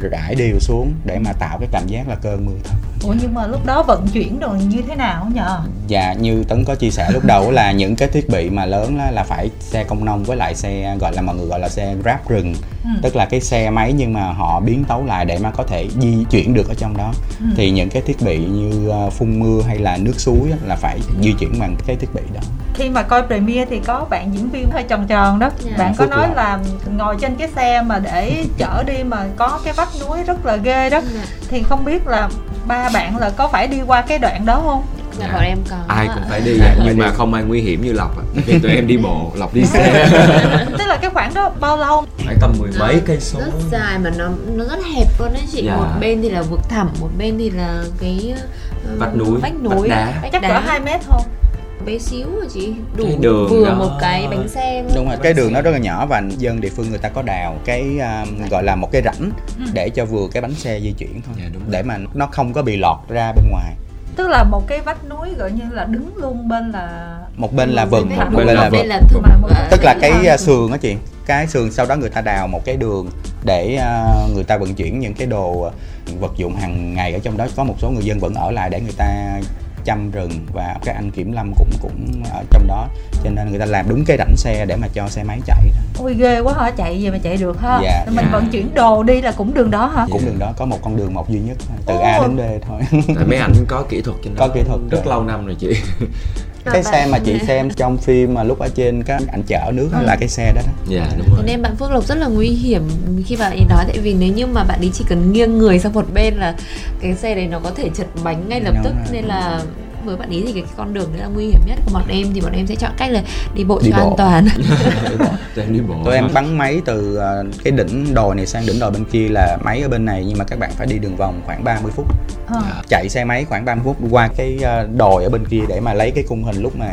rải đều xuống để mà tạo cái cảm giác là cơn mưa thật. Ủa nhưng mà lúc đó vận chuyển rồi như thế nào nhờ? Dạ như Tấn có chia sẻ lúc đầu là những cái thiết bị mà lớn là, là phải xe công nông với lại xe gọi là mọi người gọi là xe grab rừng. Ừ. tức là cái xe máy nhưng mà họ biến tấu lại để mà có thể di chuyển được ở trong đó. Ừ. thì những cái thiết bị như ờ, phun mưa hay là nước suối á, là phải di chuyển bằng cái thiết bị đó. Khi mà coi premiere thì có bạn diễn viên hơi tròn tròn đó. Dạ. bạn có Phước nói là ngồi trên cái xe mà để chở đi mà có cái vách núi rất là ghê đó Dạ. thì không biết là ba bạn là có phải đi qua cái đoạn đó không Dạ, Dạ. bọn em có ai cũng phải đi ạ, nhưng mà không ai nguy hiểm như lộc vì tụi em đi bộ lộc đi xe tức là cái khoảng đó bao lâu phải tầm mười Nó mấy cây số rất dài mà nó nó rất hẹp luôn đấy chị Dạ. một bên thì là vực thẳm một bên thì là cái ờ, Vách núi, vách vách núi đá. vách chắc đá. cỡ 2 mét thôi bé xíu rồi chị. Đủ Cái đường vừa đó. một cái bánh xe đúng rồi cái đường nó rất là nhỏ và dân địa phương người ta có đào cái um, gọi là một cái rãnh Ừ. để cho vừa cái bánh xe di chuyển thôi. Dạ, đúng để mà nó không có bị lọt ra bên ngoài. Tức là một cái vách núi gọi như là đứng luôn bên là một bên là Bên một là bên là ờ, tức là cái uh, sườn á chị. Cái sườn sau đó người ta đào một cái đường để uh, người ta vận chuyển những cái đồ uh, vật dụng hàng ngày ở trong đó. Có một số người dân vẫn ở lại để người ta chăm rừng và các anh kiểm lâm cũng cũng ở trong đó. Cho nên người ta làm đúng cái rãnh xe để mà cho xe máy chạy ôi ghê quá hả? Chạy về mà chạy được ha? Dạ, mình dạ. vận chuyển đồ đi là cũng đường đó hả? Cũng đường đó. Có một con đường một duy nhất từ Ồ. A đến B thôi. Tại mấy anh có kỹ thuật trên đó. Có kỹ thuật rất rồi. lâu năm rồi chị cái xe mà chị xem trong phim mà lúc ở trên các anh chở nước đó là cái xe đó đó. Dạ đúng Thế rồi nên bạn Phước Lộc rất là nguy hiểm khi bạn ấy nói tại vì nếu như mà bạn ấy chỉ cần nghiêng người sang một bên là cái xe đấy nó có thể chật bánh ngay lập Đúng tức rồi. nên là với bạn ấy thì cái con đường đấy là nguy hiểm nhất. Của bọn em thì bọn em sẽ chọn cách là đi bộ Đi cho bộ. an toàn. Tụi em đi bộ. Tụi em bắn máy từ ờ, cái đỉnh đồi này sang đỉnh đồi bên kia là máy ở bên này nhưng mà các bạn phải đi đường vòng khoảng 30 phút. Ờ. Dạ. chạy xe máy khoảng 30 phút qua cái ờ, đồi ở bên kia để mà lấy cái khung hình lúc mà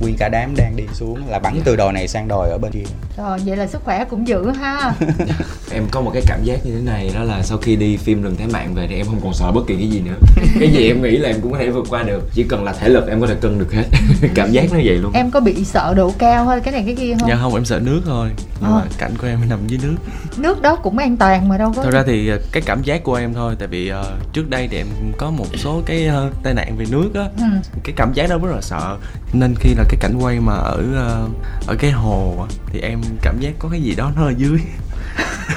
nguyên cả đám đang đi xuống là bắn từ đồi này sang đồi ở bên kia. Rồi vậy là sức khỏe cũng dữ ha. Em có một cái cảm giác như thế này đó là sau khi đi phim rừng thế mạng về thì em không còn sợ bất kỳ cái gì nữa. Cái gì em nghĩ là em cũng có thể vượt qua được chỉ cần là thể lực em có thể cân được hết. Cảm giác nó vậy luôn. Em có bị sợ độ cao hay cái này cái kia không? Dạ không em sợ nước thôi. Nhưng Ờ. mà cảnh của em nằm dưới nước. Nước đó cũng an toàn mà đâu có thật ra thì ờ, cái cảm giác của em thôi tại vì ờ, trước đây thì em có một số cái ờ, tai nạn về nước á. Ừ. cái cảm giác đó rất là sợ. Nên khi là cái cảnh quay mà ở ờ, ở cái hồ á, thì em cảm giác có cái gì đó nó ở dưới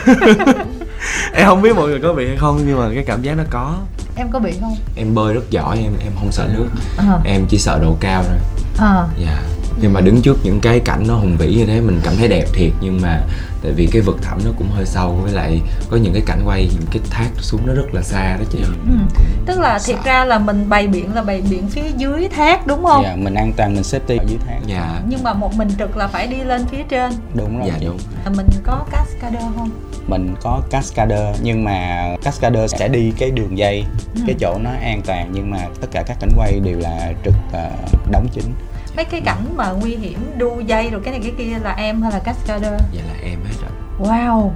em không biết mọi người có bị hay không nhưng mà cái cảm giác nó có. Em có bị không? Em bơi rất giỏi em em không sợ nước. Ờ em chỉ sợ độ cao thôi. Ờ dạ. Nhưng mà đứng trước những cái cảnh nó hùng vĩ như thế mình cảm thấy đẹp thiệt nhưng mà tại vì cái vực thẳm nó cũng hơi sâu với lại có những cái cảnh quay những cái thác xuống nó rất là xa đó chị. Ừ. tức là thiệt ra là mình bày biển là bày biển phía dưới thác đúng không? Dạ mình an toàn mình safety ở dưới thác. Dạ. Nhưng mà một mình trực là phải đi lên phía trên. Đúng rồi. Dạ đúng. Là mình có cascader không? Mình có cascader nhưng mà cascader sẽ đi cái đường dây. Ừ. cái chỗ nó an toàn nhưng mà tất cả các cảnh quay đều là trực uh, đóng chính mấy cái cảnh mà nguy hiểm đu dây rồi cái này cái kia là em hay là cascader vậy là em hết rồi. Wow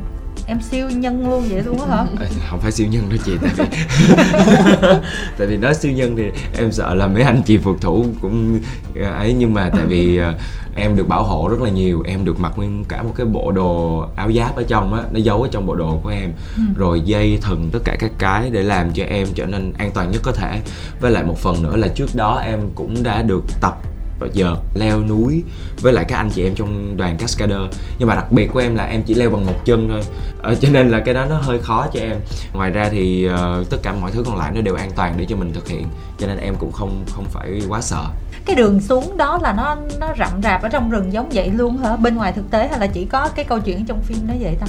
em siêu nhân luôn vậy luôn á hả? Ờ, không phải siêu nhân đó chị tại vì tại vì nói siêu nhân thì em sợ là mấy anh chị phượt thủ cũng ấy nhưng mà tại vì ờ, em được bảo hộ rất là nhiều em được mặc nguyên cả một cái bộ đồ áo giáp ở trong á nó giấu ở trong bộ đồ của em. Rồi dây thừng tất cả các cái để làm cho em trở nên an toàn nhất có thể. Với lại một phần nữa là trước đó em cũng đã được tập giờ leo núi với lại các anh chị em trong đoàn cascader. Nhưng mà đặc biệt của em là em chỉ leo bằng một chân thôi. Ờ, cho nên là cái đó nó hơi khó cho em. Ngoài ra thì ờ, tất cả mọi thứ còn lại nó đều an toàn để cho mình thực hiện cho nên em cũng không không phải quá sợ. Cái đường xuống đó là nó nó rậm rạp ở trong rừng giống vậy luôn hả? Bên ngoài thực tế hay là chỉ có cái câu chuyện trong phim nó vậy ta?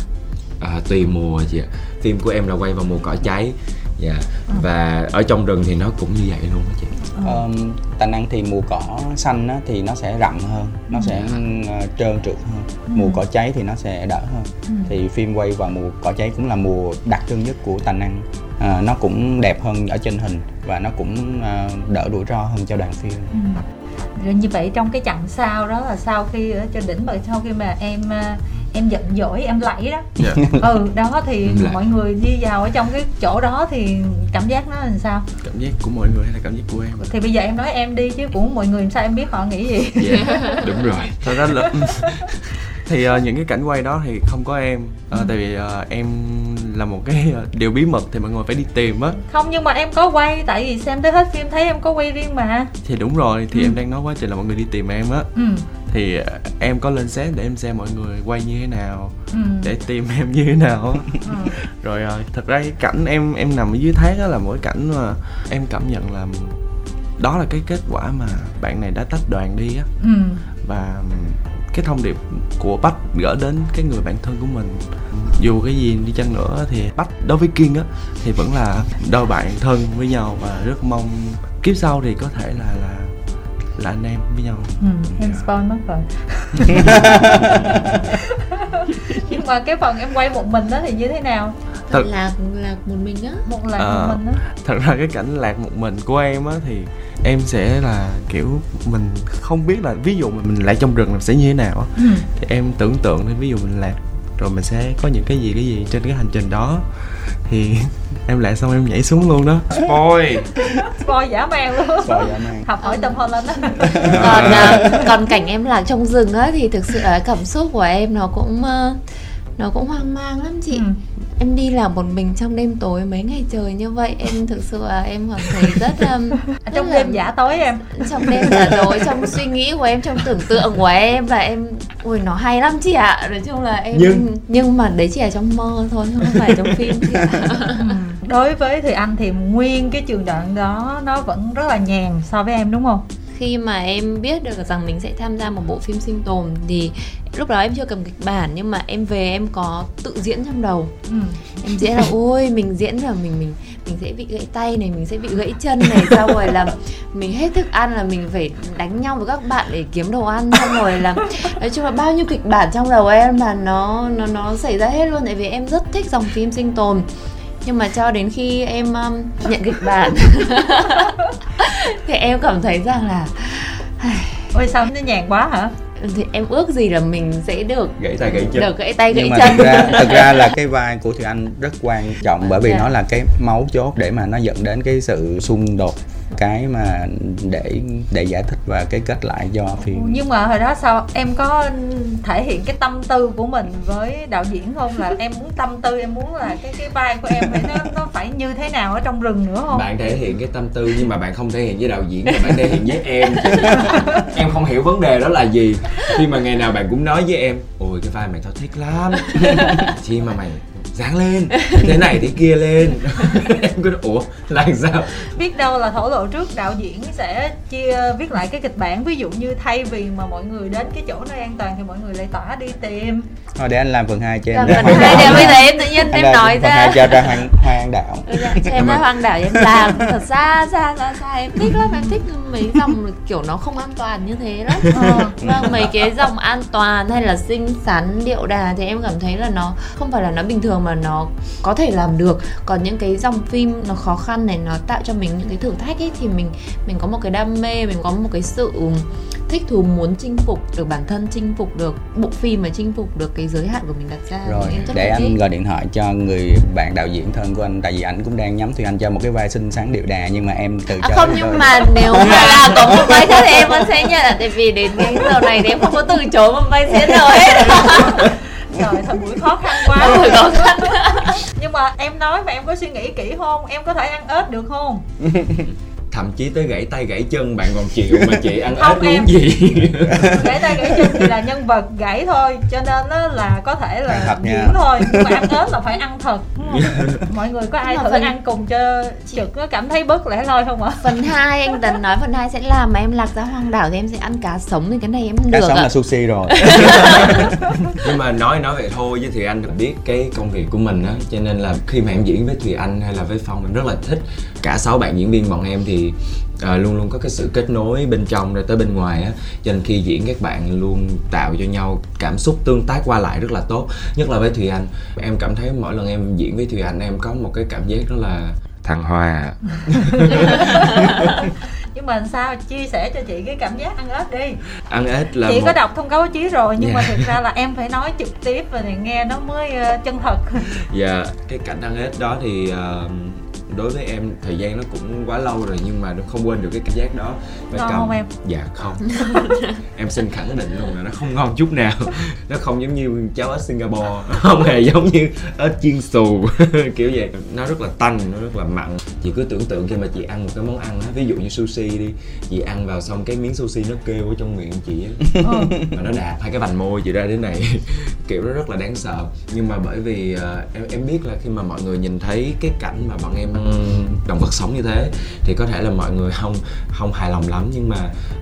À, tùy mùa chị ạ. Phim của em là quay vào mùa cỏ cháy. Dạ. Và ở trong rừng thì nó cũng như vậy luôn đó chị Ờ. um, tà năng thì mùa cỏ xanh á, thì nó sẽ rậm hơn nó sẽ uh, trơn trượt hơn. Mùa cỏ cháy thì nó sẽ đỡ hơn. Ừ. thì phim quay vào mùa cỏ cháy cũng là mùa đặc trưng nhất của tà năng à, nó cũng đẹp hơn ở trên hình và nó cũng uh, đỡ rủi ro hơn cho đoàn phim. Ừ. rồi như vậy trong cái chặng sau đó là sau khi ở trên đỉnh mà sau khi mà em à, em giận dỗi em lẫy đó. Dạ. ừ đó thì mọi người đi vào ở trong cái chỗ đó thì cảm giác nó làm sao? Cảm giác của mọi người hay là cảm giác của em thì bây giờ em nói em đi chứ của mọi người làm sao em biết họ nghĩ gì? Dạ đúng rồi. Thật ra là thì ờ, những cái cảnh quay đó thì không có em. Ờ, tại vì ờ, em là một cái điều bí mật thì mọi người phải đi tìm á. Không nhưng mà em có quay tại vì xem tới hết phim thấy em có quay riêng mà. Thì đúng rồi thì em đang nói quá trình là mọi người đi tìm em á. Ừ thì ờ, em có lên set để em xem mọi người quay như thế nào ừ. để tìm em như thế nào. Ừ. rồi ờ, thật ra cái cảnh em em nằm ở dưới thác đó là mỗi cảnh mà em cảm nhận là đó là cái kết quả mà bạn này đã tách đoàn đi á. Ừ. Và cái thông điệp của Bách gửi đến cái người bạn thân của mình dù cái gì đi chăng nữa thì Bách đối với Kiên á thì vẫn là đôi bạn thân với nhau và rất mong kiếp sau thì có thể là là là anh em với nhau. Ừ, em spoil mất rồi. Nhưng mà cái phần em quay một mình đó thì như thế nào? Thật- lạc lạc một mình á. Một lần Ờ. một mình đó thật ra cái cảnh lạc một mình của em á thì em sẽ là kiểu mình không biết là ví dụ mình lạc trong rừng là sẽ như thế nào á. Ừ. thì em tưởng tượng thì ví dụ mình lạc rồi mình sẽ có những cái gì cái gì trên cái hành trình đó thì em lạc xong em nhảy xuống luôn đó. Spoil spoil giả man luôn. Rồi, dạ, mang. học hỏi tâm Holland đó. Còn à, còn cảnh em lạc trong rừng á thì thực sự là cảm xúc của em nó cũng nó cũng hoang mang lắm chị. Ừ. em đi làm một mình trong đêm tối mấy ngày trời như vậy em thực sự là em cảm thấy rất um, À, trong rất là- đêm giả tối em. trong đêm giả dối trong suy nghĩ của em trong tưởng tượng của em và em ui nó hay lắm chị ạ. Nói chung là em Nhưng- nhưng mà đấy chỉ là trong mơ thôi không phải trong phim chị ạ. Ừ. đối với thì anh thì nguyên cái trường đoạn đó nó vẫn rất là nhàn so với em đúng không khi mà em biết được rằng mình sẽ tham gia một bộ phim sinh tồn thì lúc đó em chưa cầm kịch bản nhưng mà em về em có tự diễn trong đầu. Ừ. em diễn là ôi mình diễn là mình mình mình sẽ bị gãy tay này mình sẽ bị gãy chân này. Xong rồi là mình hết thức ăn là mình phải đánh nhau với các bạn để kiếm đồ ăn. Xong rồi là nói chung là bao nhiêu kịch bản trong đầu em mà nó nó nó xảy ra hết luôn. Tại vì em rất thích dòng phim sinh tồn. Nhưng mà cho đến khi em um, nhận kịch bản thì em cảm thấy rằng là ôi sao nó nhàn quá hả? thì em ước gì là mình sẽ được gãy tay gãy chân. được gãy tay gãy nhưng mà chân. thực ra thực ra là cái vai của Thùy Anh rất quan trọng bởi vì Dạ. nó là cái máu chốt để mà nó dẫn đến cái sự xung đột cái mà để để giải thích và cái kết lại cho phim. Nhưng mà hồi đó sao? Em có thể hiện cái tâm tư của mình với đạo diễn không? Là em muốn tâm tư em muốn là cái cái vai của em phải nó nó phải như thế nào ở trong rừng nữa không? Bạn thể hiện cái tâm tư nhưng mà bạn không thể hiện với đạo diễn mà bạn thể hiện với em. Em không hiểu vấn đề đó là gì. Khi mà ngày nào bạn cũng nói với em ôi cái vai mày tao thích lắm. Khi mà mày dáng lên thế này thế kia lên. Em cứ nói, ủa là sao? Biết đâu là thổ lộ trước đạo diễn sẽ chia viết lại cái kịch bản. Ví dụ như thay vì mà mọi người đến cái chỗ nơi an toàn thì mọi người lại tỏa đi tìm. Thôi để anh làm phần 2 cho em Làm phần hai để bây giờ em tự nhiên em nói phần ra. hai cho ra hoang hoang đạo. Ừ, cho em nói hoang đảo em làm. Thật ra ra ra ra em thích lắm em thích mấy dòng kiểu nó không an toàn như thế lắm. Ờ, vâng mấy cái dòng an toàn hay là xinh xắn điệu đà thì em cảm thấy là nó không phải là nó bình thường mà nó có thể làm được còn những cái dòng phim nó khó khăn này nó tạo cho mình những cái thử thách ấy thì mình mình có một cái đam mê mình có một cái sự thích thú muốn chinh phục được bản thân chinh phục được bộ phim mà chinh phục được cái giới hạn của mình đặt ra rồi để anh thích. gọi điện thoại cho người bạn đạo diễn thân của anh tại vì ảnh cũng đang nhắm thì anh cho một cái vai xinh xắn điệu đà nhưng mà em từ À không thôi. nhưng mà nếu mà là có một vai khác thì em vẫn sẽ nhận Tại vì đến cái giờ này thì em không có từ chối một vai diễn nào hết trời thời buổi khó khăn quá. Ừ, khó khăn. Nhưng mà em nói mà em có suy nghĩ kỹ không? Em có thể ăn ớt được không thậm chí tới gãy tay gãy chân bạn còn chịu mà chị ăn Không, ớt uống gì? Gãy tay gãy chân thì là nhân vật gãy thôi cho nên đó là có thể là thật nha. diễn thôi nhưng mà ăn ớt là phải ăn thật đúng không? mọi người có ai thử phần- ăn cùng cho trực có cảm thấy bớt lẻ loi không ạ? Phần 2 anh Tấn nói phần 2 sẽ làm mà em lạc ra hoang đảo thì em sẽ ăn cá sống thì cái này em cá được sống ạ. là sushi rồi. Nhưng mà nói nói vậy thôi chứ thì anh được biết cái công việc của mình á cho nên là khi mà em diễn với thùy anh hay là với phong em rất là thích cả sáu bạn diễn viên bọn em thì ờ, luôn luôn có cái sự kết nối bên trong rồi tới bên ngoài á. Cho nên khi diễn các bạn luôn tạo cho nhau cảm xúc tương tác qua lại rất là tốt. Nhất là với thùy anh em cảm thấy mỗi lần em diễn với thùy anh em có một cái cảm giác đó là thằng hoa. Nhưng mà sao? Chia sẻ cho chị cái cảm giác ăn ớt đi. Ăn ếch là chị một... có đọc thông cáo chí rồi nhưng mà Dạ. thực ra là em phải nói trực tiếp và thì nghe nó mới ờ, chân thật. Dạ, cái cảnh ăn ếch đó thì ờ, đối với em thời gian nó cũng quá lâu rồi nhưng mà nó không quên được cái cảm giác đó. Phải Ngon không em? Dạ không. Em xin khẳng định luôn là nó không ngon chút nào. Nó không giống như cháo ếch Singapore. Không hề giống như ếch chiên xù Kiểu vậy. Nó rất là tanh, nó rất là mặn. Chị cứ tưởng tượng khi mà chị ăn một cái món ăn á Ví dụ như sushi đi Chị ăn vào xong cái miếng sushi nó kêu ở trong miệng chị á. Mà nó đạp hai cái vành môi chị ra thế này. Kiểu nó rất là đáng sợ. Nhưng mà bởi vì ờ, em em biết là khi mà mọi người nhìn thấy cái cảnh mà bọn em động vật sống như thế thì có thể là mọi người không không hài lòng lắm. Nhưng mà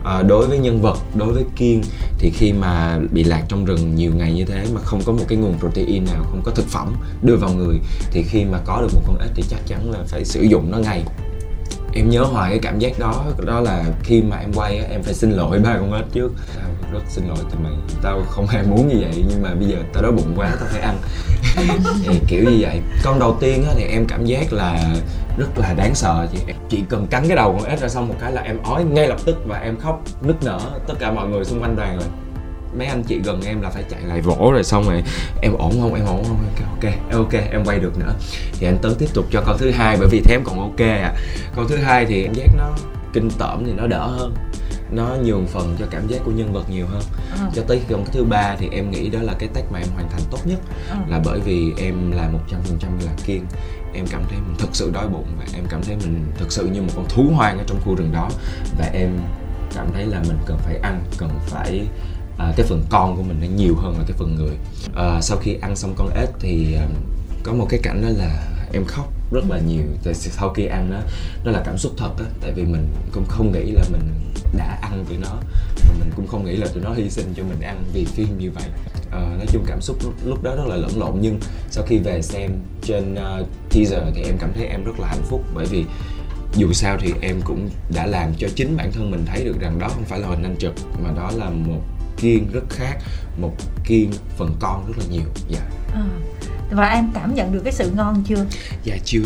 à, đối với nhân vật đối với kiên thì khi mà bị lạc trong rừng nhiều ngày như thế mà không có một cái nguồn protein nào không có thực phẩm đưa vào người thì khi mà có được một con ếch thì chắc chắn là phải sử dụng nó ngay em nhớ hoài cái cảm giác đó đó là khi mà em quay á, em phải xin lỗi ba con ếch trước. Tao rất xin lỗi tụi mày. Tao không hề muốn như vậy nhưng mà bây giờ tao đói bụng quá tao phải ăn. Thì kiểu như vậy. Con đầu tiên á, thì em cảm giác là rất là đáng sợ chị. Chỉ cần cắn cái đầu con ếch ra xong một cái là em ói ngay lập tức và em khóc nức nở. Tất cả mọi người xung quanh đoàn là mấy anh chị gần em là phải chạy lại vỗ rồi xong rồi em ổn không? Em ổn không? Kêu, ok ok em quay được nữa. Thì anh tấn tiếp tục cho con thứ hai bởi vì thế em còn ok à con thứ hai thì em giác nó kinh tởm thì nó đỡ hơn. Nó nhường phần cho cảm giác của nhân vật nhiều hơn. Ừ. cho tới con thứ ba thì em nghĩ đó là cái tác mà em hoàn thành tốt nhất. Ừ. là bởi vì em là một trăm phần trăm là kiên. Em cảm thấy mình thực sự đói bụng và em cảm thấy mình thực sự như một con thú hoang ở trong khu rừng đó. Và em cảm thấy là mình cần phải ăn cần phải à, cái phần con của mình nó nhiều hơn là cái phần người. À, sau khi ăn xong con ếch thì à, có một cái cảnh đó là em khóc rất là nhiều. Tại sau khi ăn đó đó là cảm xúc thật á. Tại vì mình cũng không nghĩ là mình đã ăn tụi nó. Và mình cũng không nghĩ là tụi nó hy sinh cho mình ăn vì phim như vậy. À, nói chung cảm xúc lúc, lúc đó rất là lẫn lộn. Nhưng sau khi về xem trên uh, teaser thì em cảm thấy em rất là hạnh phúc. Bởi vì dù sao thì em cũng đã làm cho chính bản thân mình thấy được rằng đó không phải là hình anh trực mà đó là một kiên rất khác một kiên phần con rất là nhiều. Dạ. Ừ. và em cảm nhận được cái sự ngon chưa? Dạ chưa.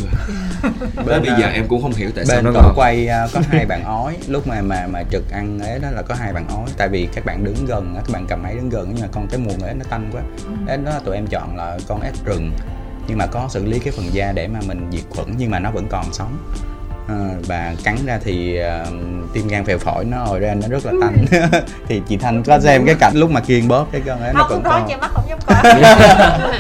Bởi bây giờ em cũng không hiểu tại sao bên nó tổ ngon quay à, có hai bạn ói. Lúc mà mà mà trực ăn ấy đó là có hai bạn ói. Tại vì các bạn đứng gần á, các bạn cầm máy đứng gần nhưng mà con cái mùa ếch nó tanh quá. Ếch đó tụi em chọn là con ếch rừng. Nhưng mà có xử lý cái phần da để mà mình diệt khuẩn nhưng mà nó vẫn còn sống Ờ, và cắn ra thì ờ, tim gan phèo phổi nó hồi ra nó rất là tanh. Thì chị thanh có xem cái cảnh lúc mà kiên bóp cái con ấy nó còn che mắt không dám coi.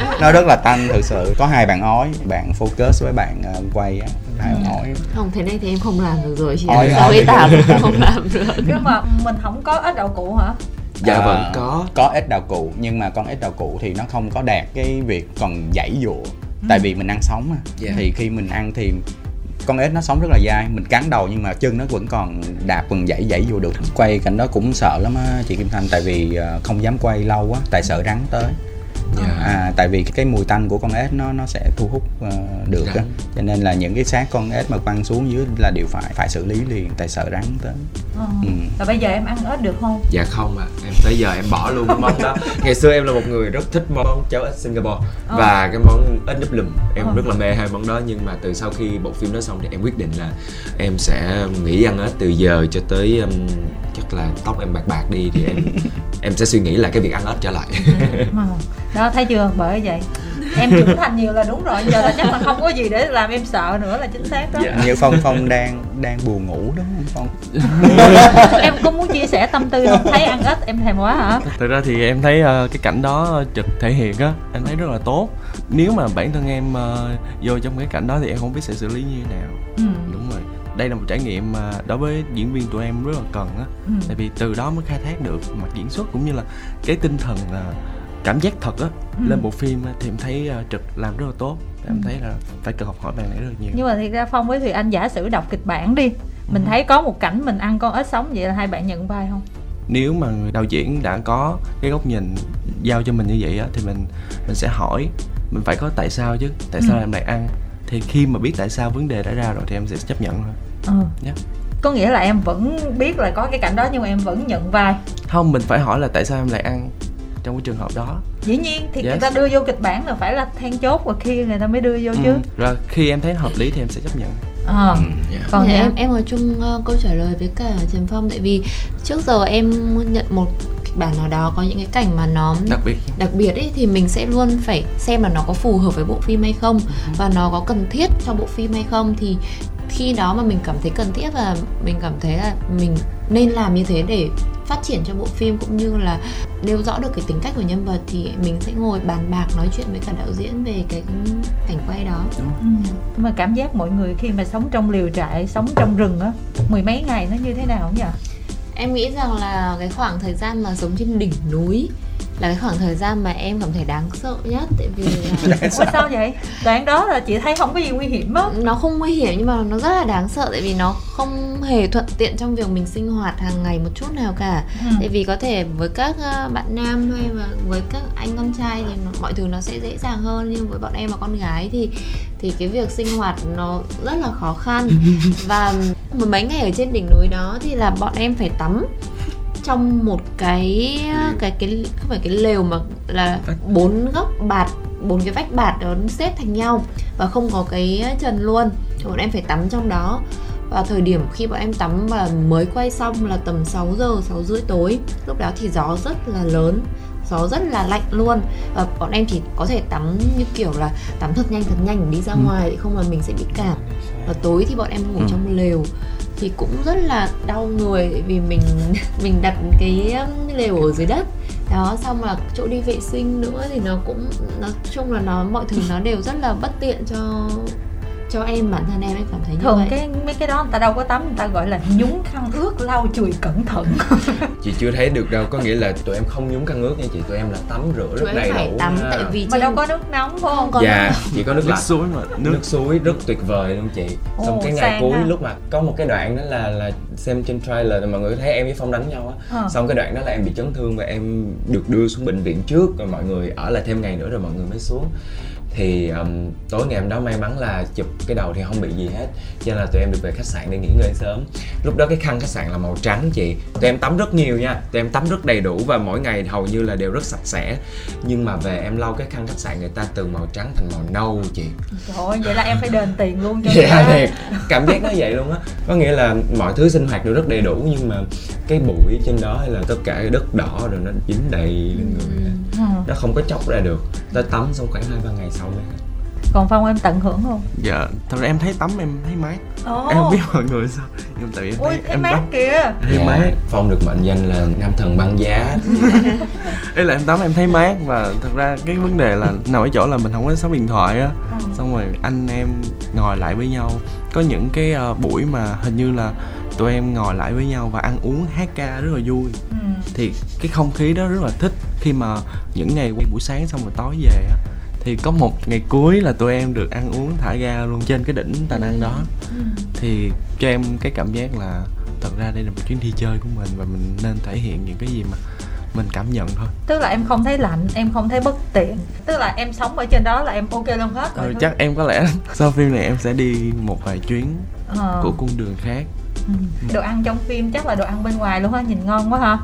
Nó rất là tanh thực sự. Có hai bạn ói bạn focus với bạn ờ, quay á hai bạn ói. Không thế này thì em không làm được rồi chị. Sao ôi. ấy tả không làm được. Nhưng mà mình không có ếch đậu cụ hả? Dạ Ờ, vẫn có. có ít đào cụ nhưng mà con ít đào cụ thì nó không có đạt cái việc còn dãy dụa. Tại vì mình ăn sống mà Dạ. thì khi mình ăn thì con ếch nó sống rất là dai, mình cắn đầu nhưng mà chân nó vẫn còn đạp còn dãy dãy vô được quay, cảnh đó cũng sợ lắm á, chị Kim Thanh, tại vì ờ, không dám quay lâu quá tại sợ rắn tới. Dạ. à, tại vì cái mùi tanh của con ếch nó nó sẽ thu hút ờ, được á Rắn. cho nên là những cái xác con ếch mà quăng xuống dưới là đều phải phải xử lý liền tại sợ rắn tới Ờ. ừ. Rồi bây giờ em ăn ếch được không? Dạ không ạ, em tới giờ em bỏ luôn cái món đó Ngày xưa em là một người rất thích món cháo ếch Singapore Ờ. Và cái món ếch nếp lùm Em Ờ. rất là mê hai món đó Nhưng mà từ sau khi bộ phim đó xong thì em quyết định là Em sẽ nghỉ ăn ếch từ giờ cho tới um, Chắc là tóc em bạc bạc đi thì em Em sẽ suy nghĩ lại cái việc ăn ếch trở lại Ờ. Đó thấy chưa? Bởi vậy em trưởng thành nhiều là đúng rồi giờ là chắc là không có gì để làm em sợ nữa là chính xác đó Dạ. như phong phong đang đang buồn ngủ đúng không phong em có muốn chia sẻ tâm tư không thấy ăn ít em thèm quá hả thực ra thì em thấy ờ, cái cảnh đó trực thể hiện á em thấy rất là tốt nếu mà bản thân em ờ, vô trong cái cảnh đó thì em không biết sẽ xử lý như thế nào ừ. đúng rồi đây là một trải nghiệm mà đối với diễn viên tụi em rất là cần á Ừ. tại vì từ đó mới khai thác được mặt diễn xuất cũng như là cái tinh thần là cảm giác thật á Ừ. lên bộ phim thì em thấy ờ, trực làm rất là tốt. Em thấy là phải cần học hỏi bạn này rất là nhiều. Nhưng mà thiệt ra phong với thùy anh giả sử đọc kịch bản đi mình thấy có một cảnh mình ăn con ếch sống vậy là hai bạn nhận vai không? Nếu mà người đạo diễn đã có cái góc nhìn giao cho mình như vậy á thì mình mình sẽ hỏi mình phải có tại sao chứ tại sao Ừ. em lại ăn? Thì khi mà biết tại sao vấn đề đã ra rồi thì em sẽ chấp nhận thôi. Ừ. Dạ. có nghĩa là em vẫn biết là có cái cảnh đó nhưng mà em vẫn nhận vai? Không mình phải hỏi là tại sao em lại ăn trong cái trường hợp đó. Dĩ nhiên thì người Yes. ta đưa vô kịch bản là phải là then chốt và khi người ta mới đưa vô chứ. Ừ, rồi khi em thấy hợp lý thì em sẽ chấp nhận. Ờ. Dạ. còn Thì em? em em có chung ờ, câu trả lời với cả Trần Phong tại vì trước giờ em nhận một kịch bản nào đó có những cái cảnh mà nó đặc biệt. đặc biệt ấy thì mình sẽ luôn phải xem là nó có phù hợp với bộ phim hay không và nó có cần thiết cho bộ phim hay không. Thì khi đó mà mình cảm thấy cần thiết và mình cảm thấy là mình nên làm như thế để phát triển cho bộ phim cũng như là nêu rõ được cái tính cách của nhân vật thì mình sẽ ngồi bàn bạc nói chuyện với cả đạo diễn về cái cảnh quay đó. Ừ. nhưng mà cảm giác mọi người khi mà sống trong liều trại sống trong rừng á mười mấy ngày nó như thế nào nhỉ? Em nghĩ rằng là cái khoảng thời gian mà sống trên đỉnh núi là cái khoảng thời gian mà em cảm thấy đáng sợ nhất tại vì là Ủa sao vậy? Đoạn đó là chị thấy không có gì nguy hiểm á. Nó không nguy hiểm nhưng mà nó rất là đáng sợ tại vì nó không hề thuận tiện trong việc mình sinh hoạt hàng ngày một chút nào cả. Ừ. tại vì có thể với các ờ, bạn nam hay là với các anh con trai thì nó, mọi thứ nó sẽ dễ dàng hơn. Nhưng với bọn em là con gái thì thì cái việc sinh hoạt nó rất là khó khăn. Và một mấy ngày ở trên đỉnh núi đó thì là bọn em phải tắm trong một cái cái cái không phải cái lều mà là bốn góc bạt bốn cái vách bạt đó xếp thành nhau và không có cái trần luôn. Thì bọn em phải tắm trong đó. Và thời điểm khi bọn em tắm và mới quay xong là tầm 6 giờ 6 rưỡi tối. Lúc đó thì gió rất là lớn gió rất là lạnh luôn. Và bọn em chỉ có thể tắm như kiểu là tắm thật nhanh thật nhanh để đi ra ngoài để không là mình sẽ bị cảm. Và tối thì bọn em ngủ Ừ. trong lều thì cũng rất là đau người vì mình mình đặt cái um, lều ở dưới đất. Đó, xong là chỗ đi vệ sinh nữa thì nó cũng, nói chung là nó, mọi thứ nó đều rất là bất tiện cho cho em bản thân em em cảm thấy như thường vậy. cái mấy cái đó người ta đâu có tắm người ta gọi là nhúng khăn ướt lau chùi cẩn thận. Chị chưa thấy được đâu, có nghĩa là tụi em không nhúng khăn ướt nha chị Tụi em là tắm rửa rất đầy phải đủ tắm nha. tại vì mà trên- đâu có nước nóng phải không? Có Dạ, chỉ có nước nước lạnh. suối mà nước, nước suối rất tuyệt vời luôn chị. Xong Ồ, cái ngày cuối ha. lúc mà có một cái đoạn đó là là xem trên trailer mọi người thấy em với phong đánh nhau á. Ờ. xong cái đoạn đó là em bị chấn thương và em được đưa xuống bệnh viện trước rồi mọi người ở lại thêm ngày nữa rồi mọi người mới xuống thì um, tối ngày hôm đó may mắn là chụp cái đầu thì không bị gì hết. Cho nên là tụi em được về khách sạn để nghỉ ngơi sớm. Lúc đó cái khăn khách sạn là màu trắng chị. Tụi em tắm rất nhiều nha. Tụi em tắm rất đầy đủ và mỗi ngày hầu như là đều rất sạch sẽ. Nhưng mà về em lau cái khăn khách sạn người ta từ màu trắng thành màu nâu chị. Trời ơi vậy là em phải đền tiền luôn cho Dạ thiệt. Cảm giác nó vậy luôn á. Có nghĩa là mọi thứ sinh hoạt đều rất đầy đủ Nhưng mà cái bụi trên đó hay là tất cả cái đất đỏ rồi nó dính đầy lên người. Ừ. Nó không có chóc ra được. Tới tắm xong khoảng 2-3 ngày sau mới hết còn phong em tận hưởng không? Dạ thật ra em thấy tắm em thấy mát. Ồ. em không biết mọi người sao. Nhưng tại vì em thấy thấy em mát tắm. kìa. Thấy Dạ, mát. Phong được mệnh danh là nam thần băng giá. Ý là em tắm em thấy mát và thật ra cái vấn đề là nằm ở chỗ là mình không có sóng điện thoại á. Ừ. xong rồi anh em ngồi lại với nhau. Có những cái ờ, buổi mà hình như là tụi em ngồi lại với nhau và ăn uống hát ca rất là vui ừ. thì cái không khí đó rất là thích khi mà những ngày quay buổi sáng xong rồi tối về á thì có một ngày cuối là tụi em được ăn uống thả ga luôn trên cái đỉnh tà năng đó Ừ. thì cho em cái cảm giác là thật ra đây là một chuyến đi chơi của mình và mình nên thể hiện những cái gì mà mình cảm nhận thôi tức là em không thấy lạnh em không thấy bất tiện tức là em sống ở trên đó là em ok luôn hết rồi ừ, thôi. chắc em có lẽ sau phim này em sẽ đi một vài chuyến Ờ. của cung đường khác. Đồ ăn trong phim chắc là đồ ăn bên ngoài luôn ha nhìn ngon quá ha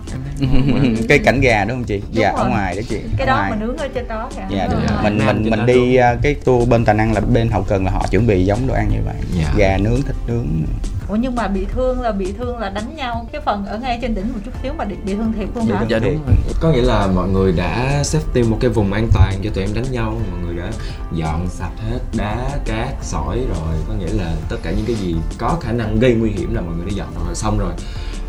quá. cái cảnh gà đúng không chị Đúng dạ rồi. ở ngoài đó chị cái đó ngoài. mà nướng ở trên đó kìa dạ đúng Ờ. rồi. mình mình mình đi à, cái tour bên tài năng là bên hậu cần là họ chuẩn bị giống đồ ăn như vậy Dạ. gà nướng thịt nướng ủa nhưng mà bị thương là bị thương là đánh nhau cái phần ở ngay trên đỉnh một chút xíu mà bị, bị thương thiệt luôn hả? dạ đúng rồi. Có nghĩa là mọi người đã safety một cái vùng an toàn cho tụi em đánh nhau mọi người đã dọn sạch hết đá cát sỏi rồi. Có nghĩa là tất cả những cái gì có khả năng gây nguy hiểm là mọi người đã dọn rồi xong rồi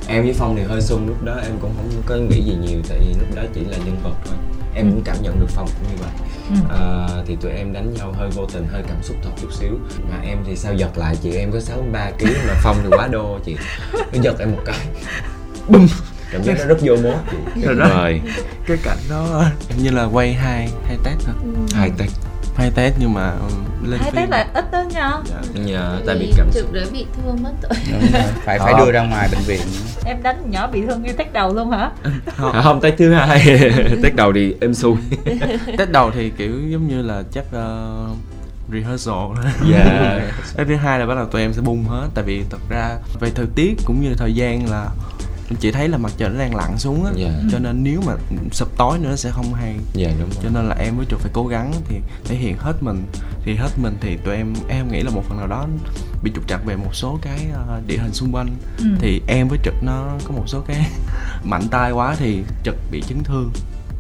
em với phong thì hơi sung lúc đó em cũng không có nghĩ gì nhiều tại vì lúc đó chỉ là nhân vật thôi. Em Ừ. cũng cảm nhận được phong cũng như vậy. Ừ. à, thì tụi em đánh nhau hơi vô tình hơi cảm xúc thật chút xíu. Mà em thì sao giật lại chị? Em có 63 kg mà phong thì quá đô chị. Nó giật em một cái. Bum cảm giác nó rất vô mốt Rồi cái cảnh đó như là quay hai hai tết thôi. Hai tay hai tết nhưng mà um, lên hai phim. tết là ít đó nha. Dạ. nhờ tại bị cảm xúc. đã bị thương mất rồi. Phải phải đưa ra ngoài bệnh viện. Em đánh nhỏ bị thương ngay tết đầu luôn hả? Không, không tay thứ hai. Tết đầu thì em xui. Tết đầu thì kiểu giống như là chắc uh, rehearsal. Thôi dạ. Cái thứ hai là bắt đầu tụi em sẽ bung hết. Tại vì thật ra về thời tiết cũng như thời gian là chị thấy là mặt trời nó đang lặn xuống á Dạ. cho nên nếu mà sập tối nữa nó sẽ không hay. Dạ đúng cho rồi nên là em với trực phải cố gắng thì thể hiện hết mình. Thì hết mình thì tụi em em nghĩ là một phần nào đó bị trục trặc về một số cái ờ, địa hình xung quanh. Ừ. thì em với trực nó có một số cái mạnh tay quá thì trực bị chấn thương.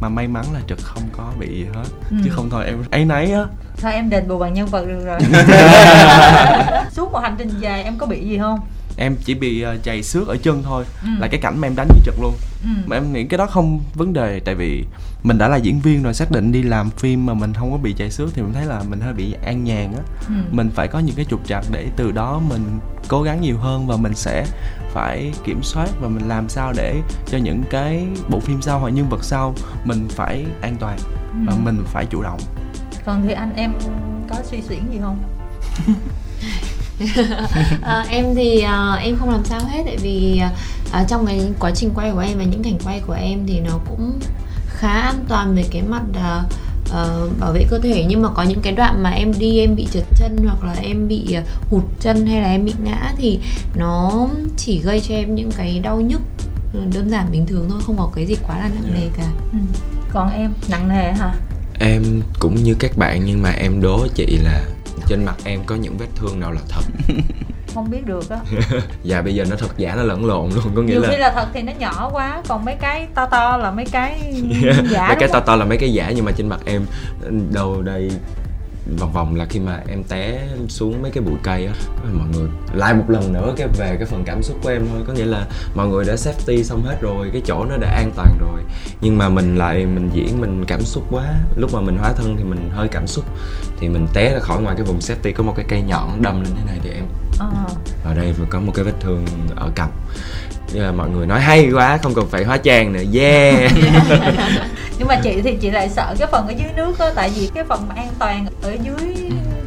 Mà may mắn là trực không có bị gì hết. Ừ. chứ không thôi em ấy nấy á. Thôi em đền bù bằng nhân vật được rồi. Suốt một hành trình dài em có bị gì không em chỉ bị ờ, chày xước ở chân thôi Ừ. là cái cảnh mà em đánh với trực luôn ừ. mà em nghĩ cái đó không vấn đề tại vì mình đã là diễn viên rồi xác định đi làm phim mà mình không có bị chảy xước thì mình thấy là mình hơi bị an nhàn á Ừ. mình phải có những cái trục trặc để từ đó mình cố gắng nhiều hơn và mình sẽ phải kiểm soát và mình làm sao để cho những cái bộ phim sau hoặc nhân vật sau mình phải an toàn và Ừ. mình phải chủ động còn thì anh em có suy xuyển gì không à, em thì à, em không làm sao hết tại vì à, trong cái quá trình quay của em và những cảnh quay của em thì nó cũng khá an toàn về cái mặt à, ờ, bảo vệ cơ thể. Nhưng mà có những cái đoạn mà em đi em bị trượt chân hoặc là em bị à, hụt chân hay là em bị ngã thì nó chỉ gây cho em những cái đau nhức ừ, đơn giản bình thường thôi không có cái gì quá là nặng nề cả. Ừ. còn em nặng nề hả? Em cũng như các bạn nhưng mà em đố chị là trên mặt em có những vết thương nào là thật? Không biết được á. Và bây giờ nó thật giả nó lẫn lộn luôn có nghĩa nhiều khi là là thật thì nó nhỏ quá còn mấy cái to to là mấy cái giả mấy cái to to là mấy cái giả nhưng mà trên mặt em đầu đây vòng vòng là khi mà em té xuống mấy cái bụi cây á. Mọi người lại một lần nữa cái về cái phần cảm xúc của em thôi. Có nghĩa là mọi người đã safety xong hết rồi cái chỗ nó đã an toàn rồi. Nhưng mà mình lại mình diễn mình cảm xúc quá. Lúc mà mình hóa thân thì mình hơi cảm xúc. Thì mình té ra khỏi ngoài cái vùng safety có một cái cây nhọn đâm lên thế này thì em Ờ. ở đây. Vừa có một cái vết thương ở cằm nhưng mà mọi người nói hay quá không cần phải hóa trang nữa. Yeah. Nhưng mà chị thì chị lại sợ cái phần ở dưới nước á tại vì cái phần mà an toàn ở dưới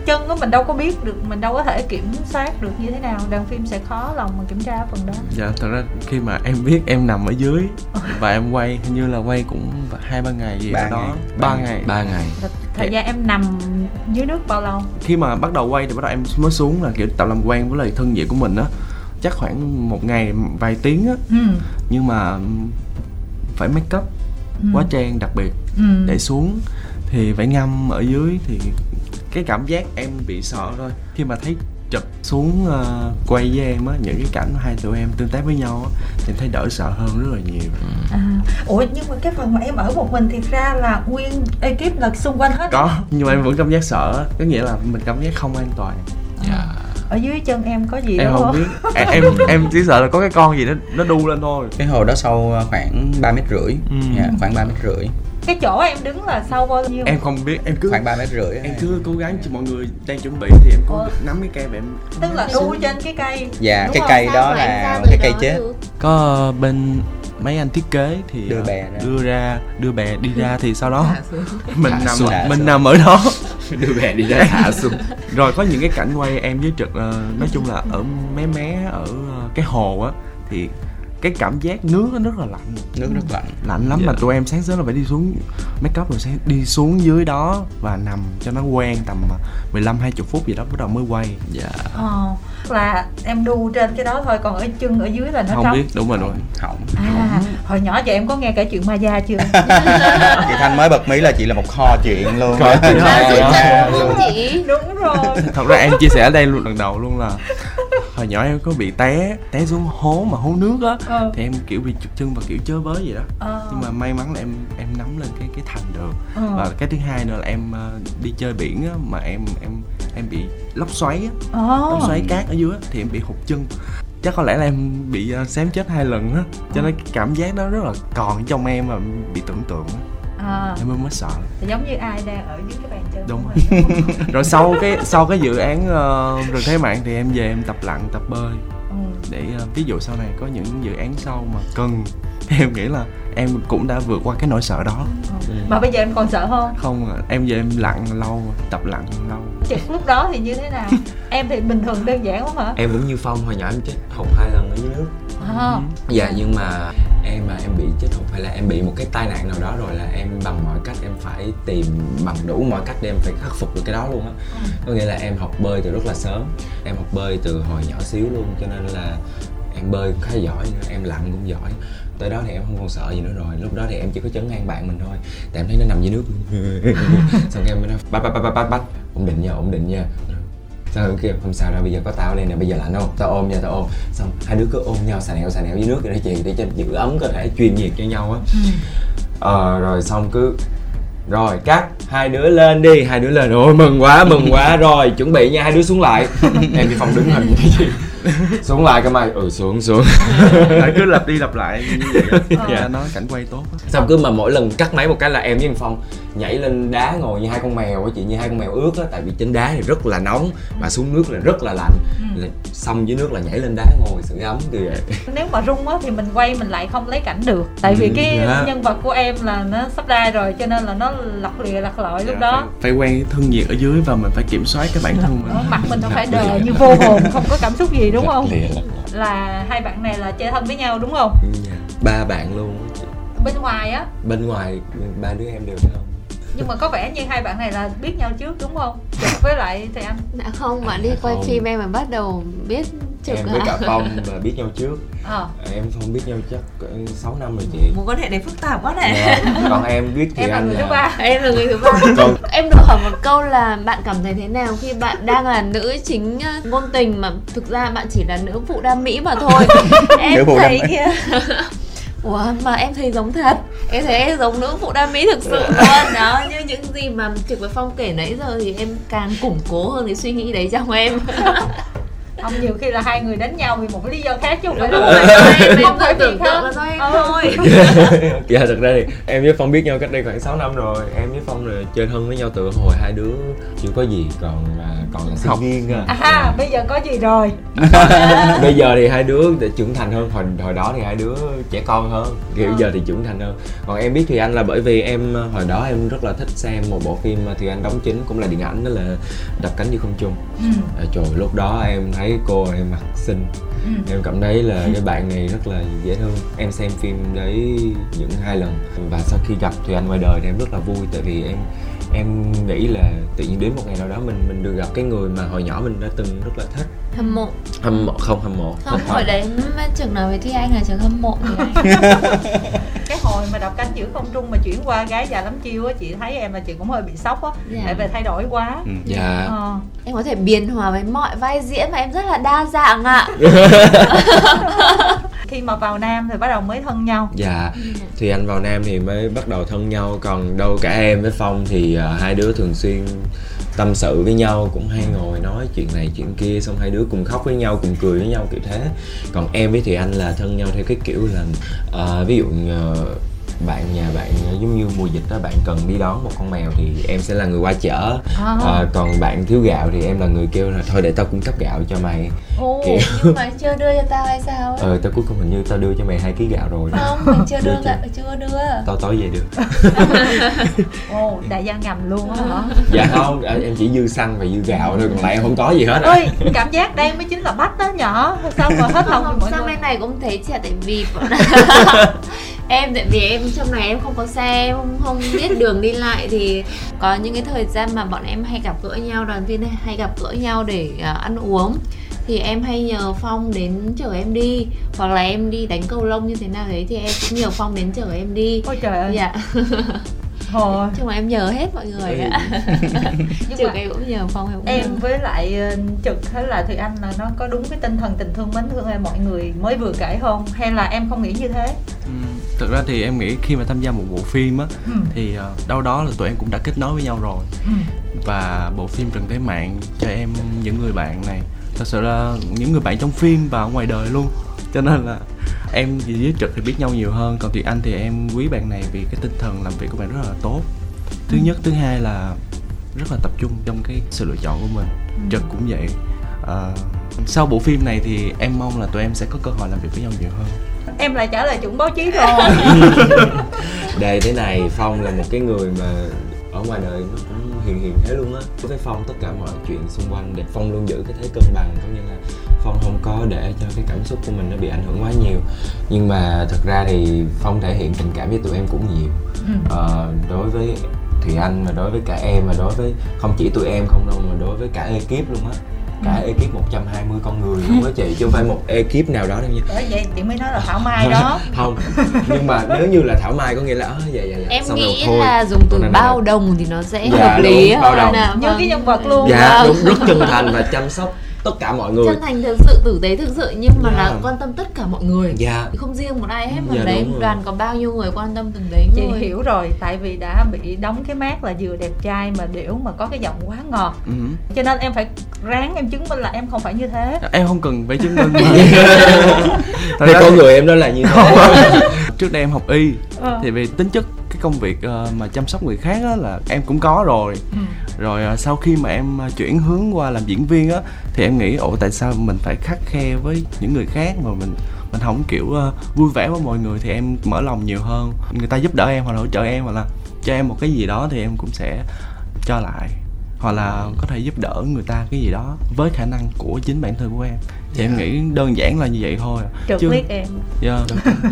chân á mình đâu có biết được mình đâu có thể kiểm soát được như thế nào. Đoàn phim sẽ khó lòng mà kiểm tra phần đó. Dạ thật ra khi mà em biết em nằm ở dưới và em quay hình như là quay cũng hai ba ngày gì Ba đó. ngày. ba ngày. Ba ngày. Th- thời gian em nằm dưới nước bao lâu? Khi mà bắt đầu quay thì bắt đầu em mới xuống là kiểu tập làm quen với lại thân nhiệt của mình á chắc khoảng một ngày vài tiếng á ừ. nhưng mà phải make up Ừ. hóa trang đặc biệt ừ. để xuống thì phải ngâm ở dưới thì cái cảm giác em bị sợ thôi khi mà thấy chụp xuống ờ, quay với em á những cái cảnh hai tụi em tương tác với nhau á thì thấy đỡ sợ hơn rất là nhiều à. ủa nhưng mà cái phần mà em ở một mình thì ra là nguyên ekip là xung quanh hết có nhưng mà em vẫn cảm giác sợ có nghĩa là mình cảm giác không an toàn dạ ở dưới chân em có gì em đâu không biết. Em em, em chỉ sợ là có cái con gì nó nó đu lên thôi. Cái hồ đó sâu khoảng ba mét rưỡi. Ừ. dạ, khoảng ba mét rưỡi. Cái chỗ em đứng là sâu bao nhiêu? Em không biết em cứ khoảng ba mét rưỡi em cứ cố gắng cho mọi người đang chuẩn bị thì em cố Ủa? nắm cái cây và em tức là đu trên cái cây. Dạ Đúng cái không? cây Sao đó mà là cái cây chết. Được? có bên mấy anh thiết kế thì Đưa ờ, bè ra. đưa ra đưa bè đi ra thì sau đó mình nằm mình nằm ở đó đưa bè đi ra thả xuống. Rồi có những cái cảnh quay em với trực ờ, nói chung là ở mé mé ở ờ, cái hồ á thì cái cảm giác nước nó rất là lạnh. Nước rất lạnh. Lạnh lắm Dạ. mà tụi em sáng sớm là phải đi xuống make up rồi sẽ đi xuống dưới đó và nằm cho nó quen tầm 15 20 phút gì đó bắt đầu mới quay. Dạ. Ờ, là em đu trên cái đó thôi còn ở chân ở dưới là nó không trống. biết đúng rồi đúng rồi. Hỏng à hồi nhỏ giờ em có nghe kể chuyện ma gia chưa? Chị thanh mới bật mí là chị là một kho chuyện luôn. Kho chuyện Kho đúng rồi. Thật ra em chia sẻ ở đây luôn lần đầu luôn là hồi nhỏ em có bị té té xuống hố mà hố nước á. Ờ, thì em kiểu bị trục chân và kiểu chớ với vậy đó. Ờ, nhưng mà may mắn là em em nắm lên cái cái thành được. Ờ. và cái thứ hai nữa là em đi chơi biển á mà em em em bị lốc xoáy á. Ờ. lốc xoáy cát ở dưới á thì em bị hụt chân. Chắc có lẽ là em bị uh, xém chết hai lần á. Cho nên cái cảm giác đó rất là còn trong em và bị tưởng tượng á à, em mới mới sợ. Thì giống như ai đang ở dưới cái bàn chân Đúng. không? rồi. sau cái sau cái dự án uh, rừng thế mạng thì em về em tập lặn tập bơi. Ừ. để ờ, ví dụ sau này có những dự án sau mà cần em nghĩ là em cũng đã vượt qua cái nỗi sợ đó. Ừ. mà bây giờ em còn sợ không? Không em về em lặn lâu tập lặn lâu. Trực lúc đó thì như thế nào? Em thì bình thường đơn giản lắm hả? Em cũng như phong hồi nhỏ em chết hụt hai lần ở dưới nước. À, dạ nhưng mà em mà em bị chết hụt hay là em bị một cái tai nạn nào đó rồi là em bằng mọi cách em phải tìm bằng đủ mọi cách để em phải khắc phục được cái đó luôn á. Có nghĩa là em học bơi từ rất là sớm em học bơi từ hồi nhỏ xíu luôn cho nên là em bơi khá giỏi nữa em lặn cũng giỏi. Tới đó thì em không còn sợ gì nữa rồi lúc đó thì em chỉ có chấn an bạn mình thôi. Tại em thấy nó nằm dưới nước xong em mới nói bắt bắt bắt bắt bắt ổn định nha ổn định nha xong rồi kia không sao đâu bây giờ có tao đây nè bây giờ lạnh không tao ôm nha tao ôm. Xong hai đứa cứ ôm nhau xà nẹo xà nẹo dưới nước vậy đó chị để cho giữ ấm cơ thể truyền nhiệt cho nhau á. Ờ rồi xong cứ rồi cắt hai đứa lên đi hai đứa lên. Ôi mừng quá mừng quá. Rồi chuẩn bị nha hai đứa xuống lại. Em đi phòng đứng hình vậy chị xuống lại cái mày ừ xuống xuống. Tại cứ lặp đi lặp lại như vậy. Ờ. dạ nó cảnh quay tốt á. Xong cứ mà mỗi lần cắt máy một cái là em với thằng phong nhảy lên đá ngồi như hai con mèo á chị như hai con mèo ướt á tại vì trên đá thì rất là nóng mà xuống nước là rất là lạnh. Là xong dưới nước là nhảy lên đá ngồi sưởi ấm kiểu vậy. Nếu mà rung á thì mình quay mình lại không lấy cảnh được tại vì Ừ, cái dạ. nhân vật của em là nó sắp ra rồi cho nên là nó lọc lìa lặt lội lúc Dạ, đó. phải, phải quen thân nhiệt ở dưới và mình phải kiểm soát cái bản thân mình. Đó, mặt mình nó phải đờ như vô hồn không có cảm xúc gì đúng không? Lìa lặt là hai bạn này là chơi thân với nhau đúng không? Dạ. ba bạn luôn. Bên ngoài á. Bên ngoài ba đứa em đều thấy không nhưng mà có vẻ như hai bạn này là biết nhau trước đúng không? Với lại thì anh Dạ không, bạn đi quay Không. phim em mà bắt đầu biết trực em với cả phong và biết nhau trước. Ờ. Em không biết nhau chắc cỡ 6 năm rồi chị. Mối quan hệ này phức tạp quá này dạ. còn em biết thì em là anh người thứ ba Em là người thứ ba. Còn Em được hỏi một câu là bạn cảm thấy thế nào khi bạn đang là nữ chính ờ, ngôn tình mà thực ra bạn chỉ là nữ phụ đam mỹ mà thôi? Em Nữ phụ đam thấy mỹ. Ủa mà em thấy giống thật. Em thấy em giống nữ phụ đam mỹ thực sự luôn. Đó như những gì mà Trực với Phong kể nãy giờ thì em càng củng cố hơn cái suy nghĩ đấy trong em không nhiều khi là hai người đánh nhau vì một lý do khác chứ không phải Đúng là không phải tưởng tượng khác. là do em Ờ. thôi dạ thật ra thì em với phong biết nhau cách đây khoảng 6 năm rồi em với phong là chơi thân với nhau từ hồi hai đứa chưa có gì còn là còn là sinh viên à Dạ. bây giờ có gì rồi bây giờ thì hai đứa đã trưởng thành hơn hồi hồi đó thì hai đứa trẻ con hơn kiểu Ờ. giờ thì trưởng thành hơn còn em biết thì anh là bởi vì em hồi đó em rất là thích xem một bộ phim mà thì anh đóng chính cũng là điện ảnh đó là đập cánh như không trung ừ. à, trời lúc đó em thấy cô em mặt xinh. Ừ. em cảm thấy là cái bạn này rất là dễ thương. Em xem phim đấy những hai lần. Và sau khi gặp thì anh ngoài đời thì em rất là vui. Tại vì em em nghĩ là tự nhiên đến một ngày nào đó mình mình được gặp cái người mà hồi nhỏ mình đã từng rất là thích. Hâm mộ. Hâm mộ không hâm mộ. Không, thích hồi đấy Trực nói với Thi Anh là Trực hâm mộ thì anh cái hồi mà đọc cánh chữ không trung mà chuyển qua gái già lắm chiêu á chị thấy em là chị cũng hơi bị sốc á Dạ. tại vì thay đổi quá. Ừ. dạ. Ờ. Em có thể biến hòa với mọi vai diễn mà em rất là đa dạng ạ khi mà vào nam thì bắt đầu mới thân nhau. Dạ thì anh vào nam thì mới bắt đầu thân nhau. Còn đâu cả em với phong thì uh, hai đứa thường xuyên tâm sự với nhau cũng hay ngồi nói chuyện này chuyện kia xong hai đứa cùng khóc với nhau cùng cười với nhau kiểu thế. Còn em với thì anh là thân nhau theo cái kiểu là uh, ví dụ uh, bạn nhà bạn giống như mùa dịch đó bạn cần đi đón một con mèo thì em sẽ là người qua chở. À. à, còn bạn thiếu gạo thì em là người kêu là thôi để tao cung cấp gạo cho mày. Ồ, Kiểu- nhưng mà chưa đưa cho tao hay sao ấy? ờ tao cuối cùng hình như tao đưa cho mày hai ký gạo rồi. Không, mình chưa đưa Đưa gạo, chưa? chưa đưa. Tao tối về được. Ồ đại gia ngầm luôn á hả? Dạ không à, em chỉ dư xăng và dư gạo thôi còn lại em không có gì hết ơi cảm giác đây mới chính là bách đó nhỏ. Sao mà hết lòng không, sang người? bên này cũng thế chị ạ tại vì em tại vì em trong này em không có xe em không, không biết đường đi lại thì có những cái thời gian mà bọn em hay gặp gỡ nhau đoàn viên hay, gặp gỡ nhau để à, ăn uống. Thì em hay nhờ phong đến chở em đi hoặc là em đi đánh cầu lông như thế nào đấy thì em cũng nhờ phong đến chở em đi. Ôi trời ơi. Dạ. Thôi. Chung là em nhờ hết mọi người ạ. Nhưng trừ mà cái cũng nhờ phong em cũng em nhờ. với lại ờ, trực hay là thùy anh là nó có đúng cái tinh thần tình thương mến thương hay mọi người mới vừa kể không? Hay là em không nghĩ như thế? Ừm, thực ra thì em nghĩ khi mà tham gia một bộ phim á ừ. thì ờ, đâu đó là tụi em cũng đã kết nối với nhau rồi. Ừ. và bộ phim Trần Thế Mạng cho em những người bạn này thật sự là những người bạn trong phim và ngoài đời luôn. Cho nên là em với trực thì biết nhau nhiều hơn còn thì anh thì em quý bạn này vì cái tinh thần làm việc của bạn rất là tốt. Thứ nhất thứ hai là rất là tập trung trong cái sự lựa chọn của mình. Trực cũng vậy. Ờ, sau bộ phim này thì em mong là tụi em sẽ có cơ hội làm việc với nhau nhiều hơn em lại trả lời chuẩn báo chí rồi. Đây thế này Phong là một cái người mà ở ngoài đời nó cũng hiền hiền thế luôn á. Đối với Phong tất cả mọi chuyện xung quanh để Phong luôn giữ cái thế cân bằng. Có nghĩa là Phong không có để cho cái cảm xúc của mình nó bị ảnh hưởng quá nhiều. Nhưng mà thật ra thì Phong thể hiện tình cảm với tụi em cũng nhiều. Ừ. ờ, Đối với Thùy Anh mà đối với cả em mà đối với không chỉ tụi em không đâu mà đối với cả ekip luôn á cả ekip 120 con người luôn á chị chứ không phải một ekip nào đó đâu nha bởi vậy chị mới nói là thảo mai đó không nhưng mà nếu như là thảo mai có nghĩa là ờ dạ dạ dạ em Xong rồi nghĩ thôi. là dùng từ bao đồng thì nó sẽ Dạ, hợp lý đúng, bao hơn đồng. như Vâng. cái nhân vật luôn dạ Vâng. đúng rất chân thành và chăm sóc tất cả mọi người. Chân thành thực sự tử tế thực sự nhưng mà là Dạ. quan tâm tất cả mọi người. Dạ. Không riêng một ai hết mà Dạ, đấy rồi. đoàn có bao nhiêu người quan tâm từng đấy chị người hiểu rồi tại vì đã bị đóng cái mát là vừa đẹp trai mà điểu mà có cái giọng quá ngọt. Ừ. cho nên em phải ráng em chứng minh là em không phải như thế. Em không cần phải chứng minh. Thì con người em đó là như thế. Trước đây em học y Ờ. thì vì tính chất cái công việc ờ, mà chăm sóc người khác á là em cũng có rồi. Ừ. rồi ờ, sau khi mà em ờ, chuyển hướng qua làm diễn viên á thì em nghĩ ủa tại sao mình phải khắc khe với những người khác mà mình mình không kiểu vui vẻ với mọi người? Thì em mở lòng nhiều hơn. Người ta giúp đỡ em hoặc là hỗ trợ em hoặc là cho em một cái gì đó thì em cũng sẽ cho lại. Hoặc là có thể giúp đỡ người ta cái gì đó với khả năng của chính bản thân của em thì em nghĩ đơn giản là như vậy thôi. Trượt Chứ- liếc em. Dạ.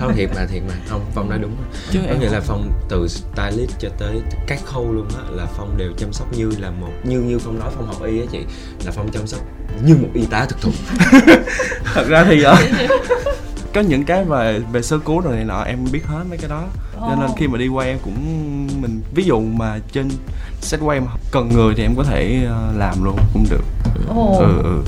không thiệt mà thiệt mà. Không phong nói đúng. Chứ có em nghĩa là không- phong từ stylist cho tới các khâu luôn á là phong đều chăm sóc như là một như như phong nói phong học y á chị là phong chăm sóc như một y tá thực thụ. Thật ra thì ờ, có những cái về về sơ cứu rồi này nọ em biết hết mấy cái đó. Cho nên khi mà đi quay em cũng mình ví dụ mà trên set quay mà cần người thì em có thể ờ, làm luôn cũng được. Ồ. ừ ừ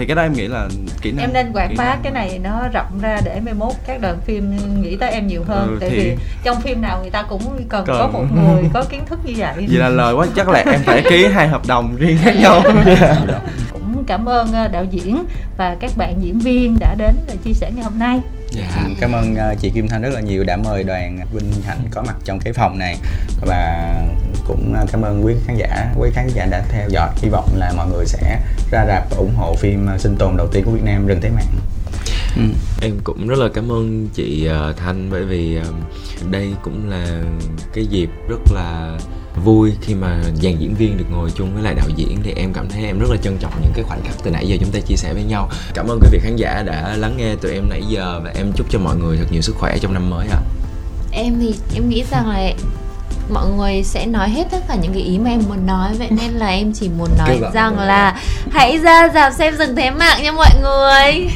thì cái đó em nghĩ là kỹ năng em nên quảng bá cái này nó rộng ra để mai mốt các đoàn phim nghĩ tới em nhiều hơn. Ừ, tại thì- vì trong phim nào người ta cũng cần, Cần. có một người có kiến thức như vậy. Vậy là lời quá chắc là em phải ký hai hợp đồng riêng khác nhau. Cũng cảm ơn ờ, đạo diễn và các bạn diễn viên đã đến để chia sẻ ngày hôm nay dạ. Cảm ơn ờ, chị Kim Thanh rất là nhiều đã mời đoàn Vinh Hạnh có mặt trong cái phòng này. Và cũng ờ, cảm ơn quý khán giả quý khán giả đã theo dõi. Hy vọng là mọi người sẽ ra rạp và ủng hộ phim ờ, sinh tồn đầu tiên của Việt Nam Rừng Thế Mạng. Ừ. Em cũng rất là cảm ơn chị ờ, Thanh bởi vì ờ, đây cũng là cái dịp rất là vui khi mà dàn diễn viên được ngồi chung với lại đạo diễn thì em cảm thấy em rất là trân trọng những cái khoảnh khắc từ nãy giờ chúng ta chia sẻ với nhau. Cảm ơn quý vị khán giả đã lắng nghe tụi em nãy giờ và em chúc cho mọi người thật nhiều sức khỏe trong năm mới ạ. em thì em nghĩ rằng là mọi người sẽ nói hết tất cả những cái ý mà em muốn nói vậy nên là em chỉ muốn nói rằng là hãy ra dạp xem rừng thế mạng nha mọi người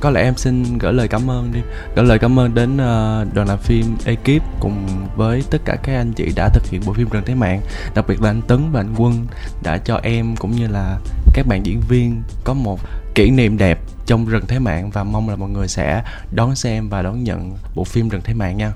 có lẽ em xin gửi lời cảm ơn đi. Gửi lời cảm ơn đến uh, đoàn làm phim ekip cùng với tất cả các anh chị đã thực hiện bộ phim Rừng Thế Mạng. Đặc biệt là anh Tấn và anh Quân đã cho em cũng như là các bạn diễn viên có một kỷ niệm đẹp trong Rừng Thế Mạng và mong là mọi người sẽ đón xem và đón nhận bộ phim Rừng Thế Mạng nha.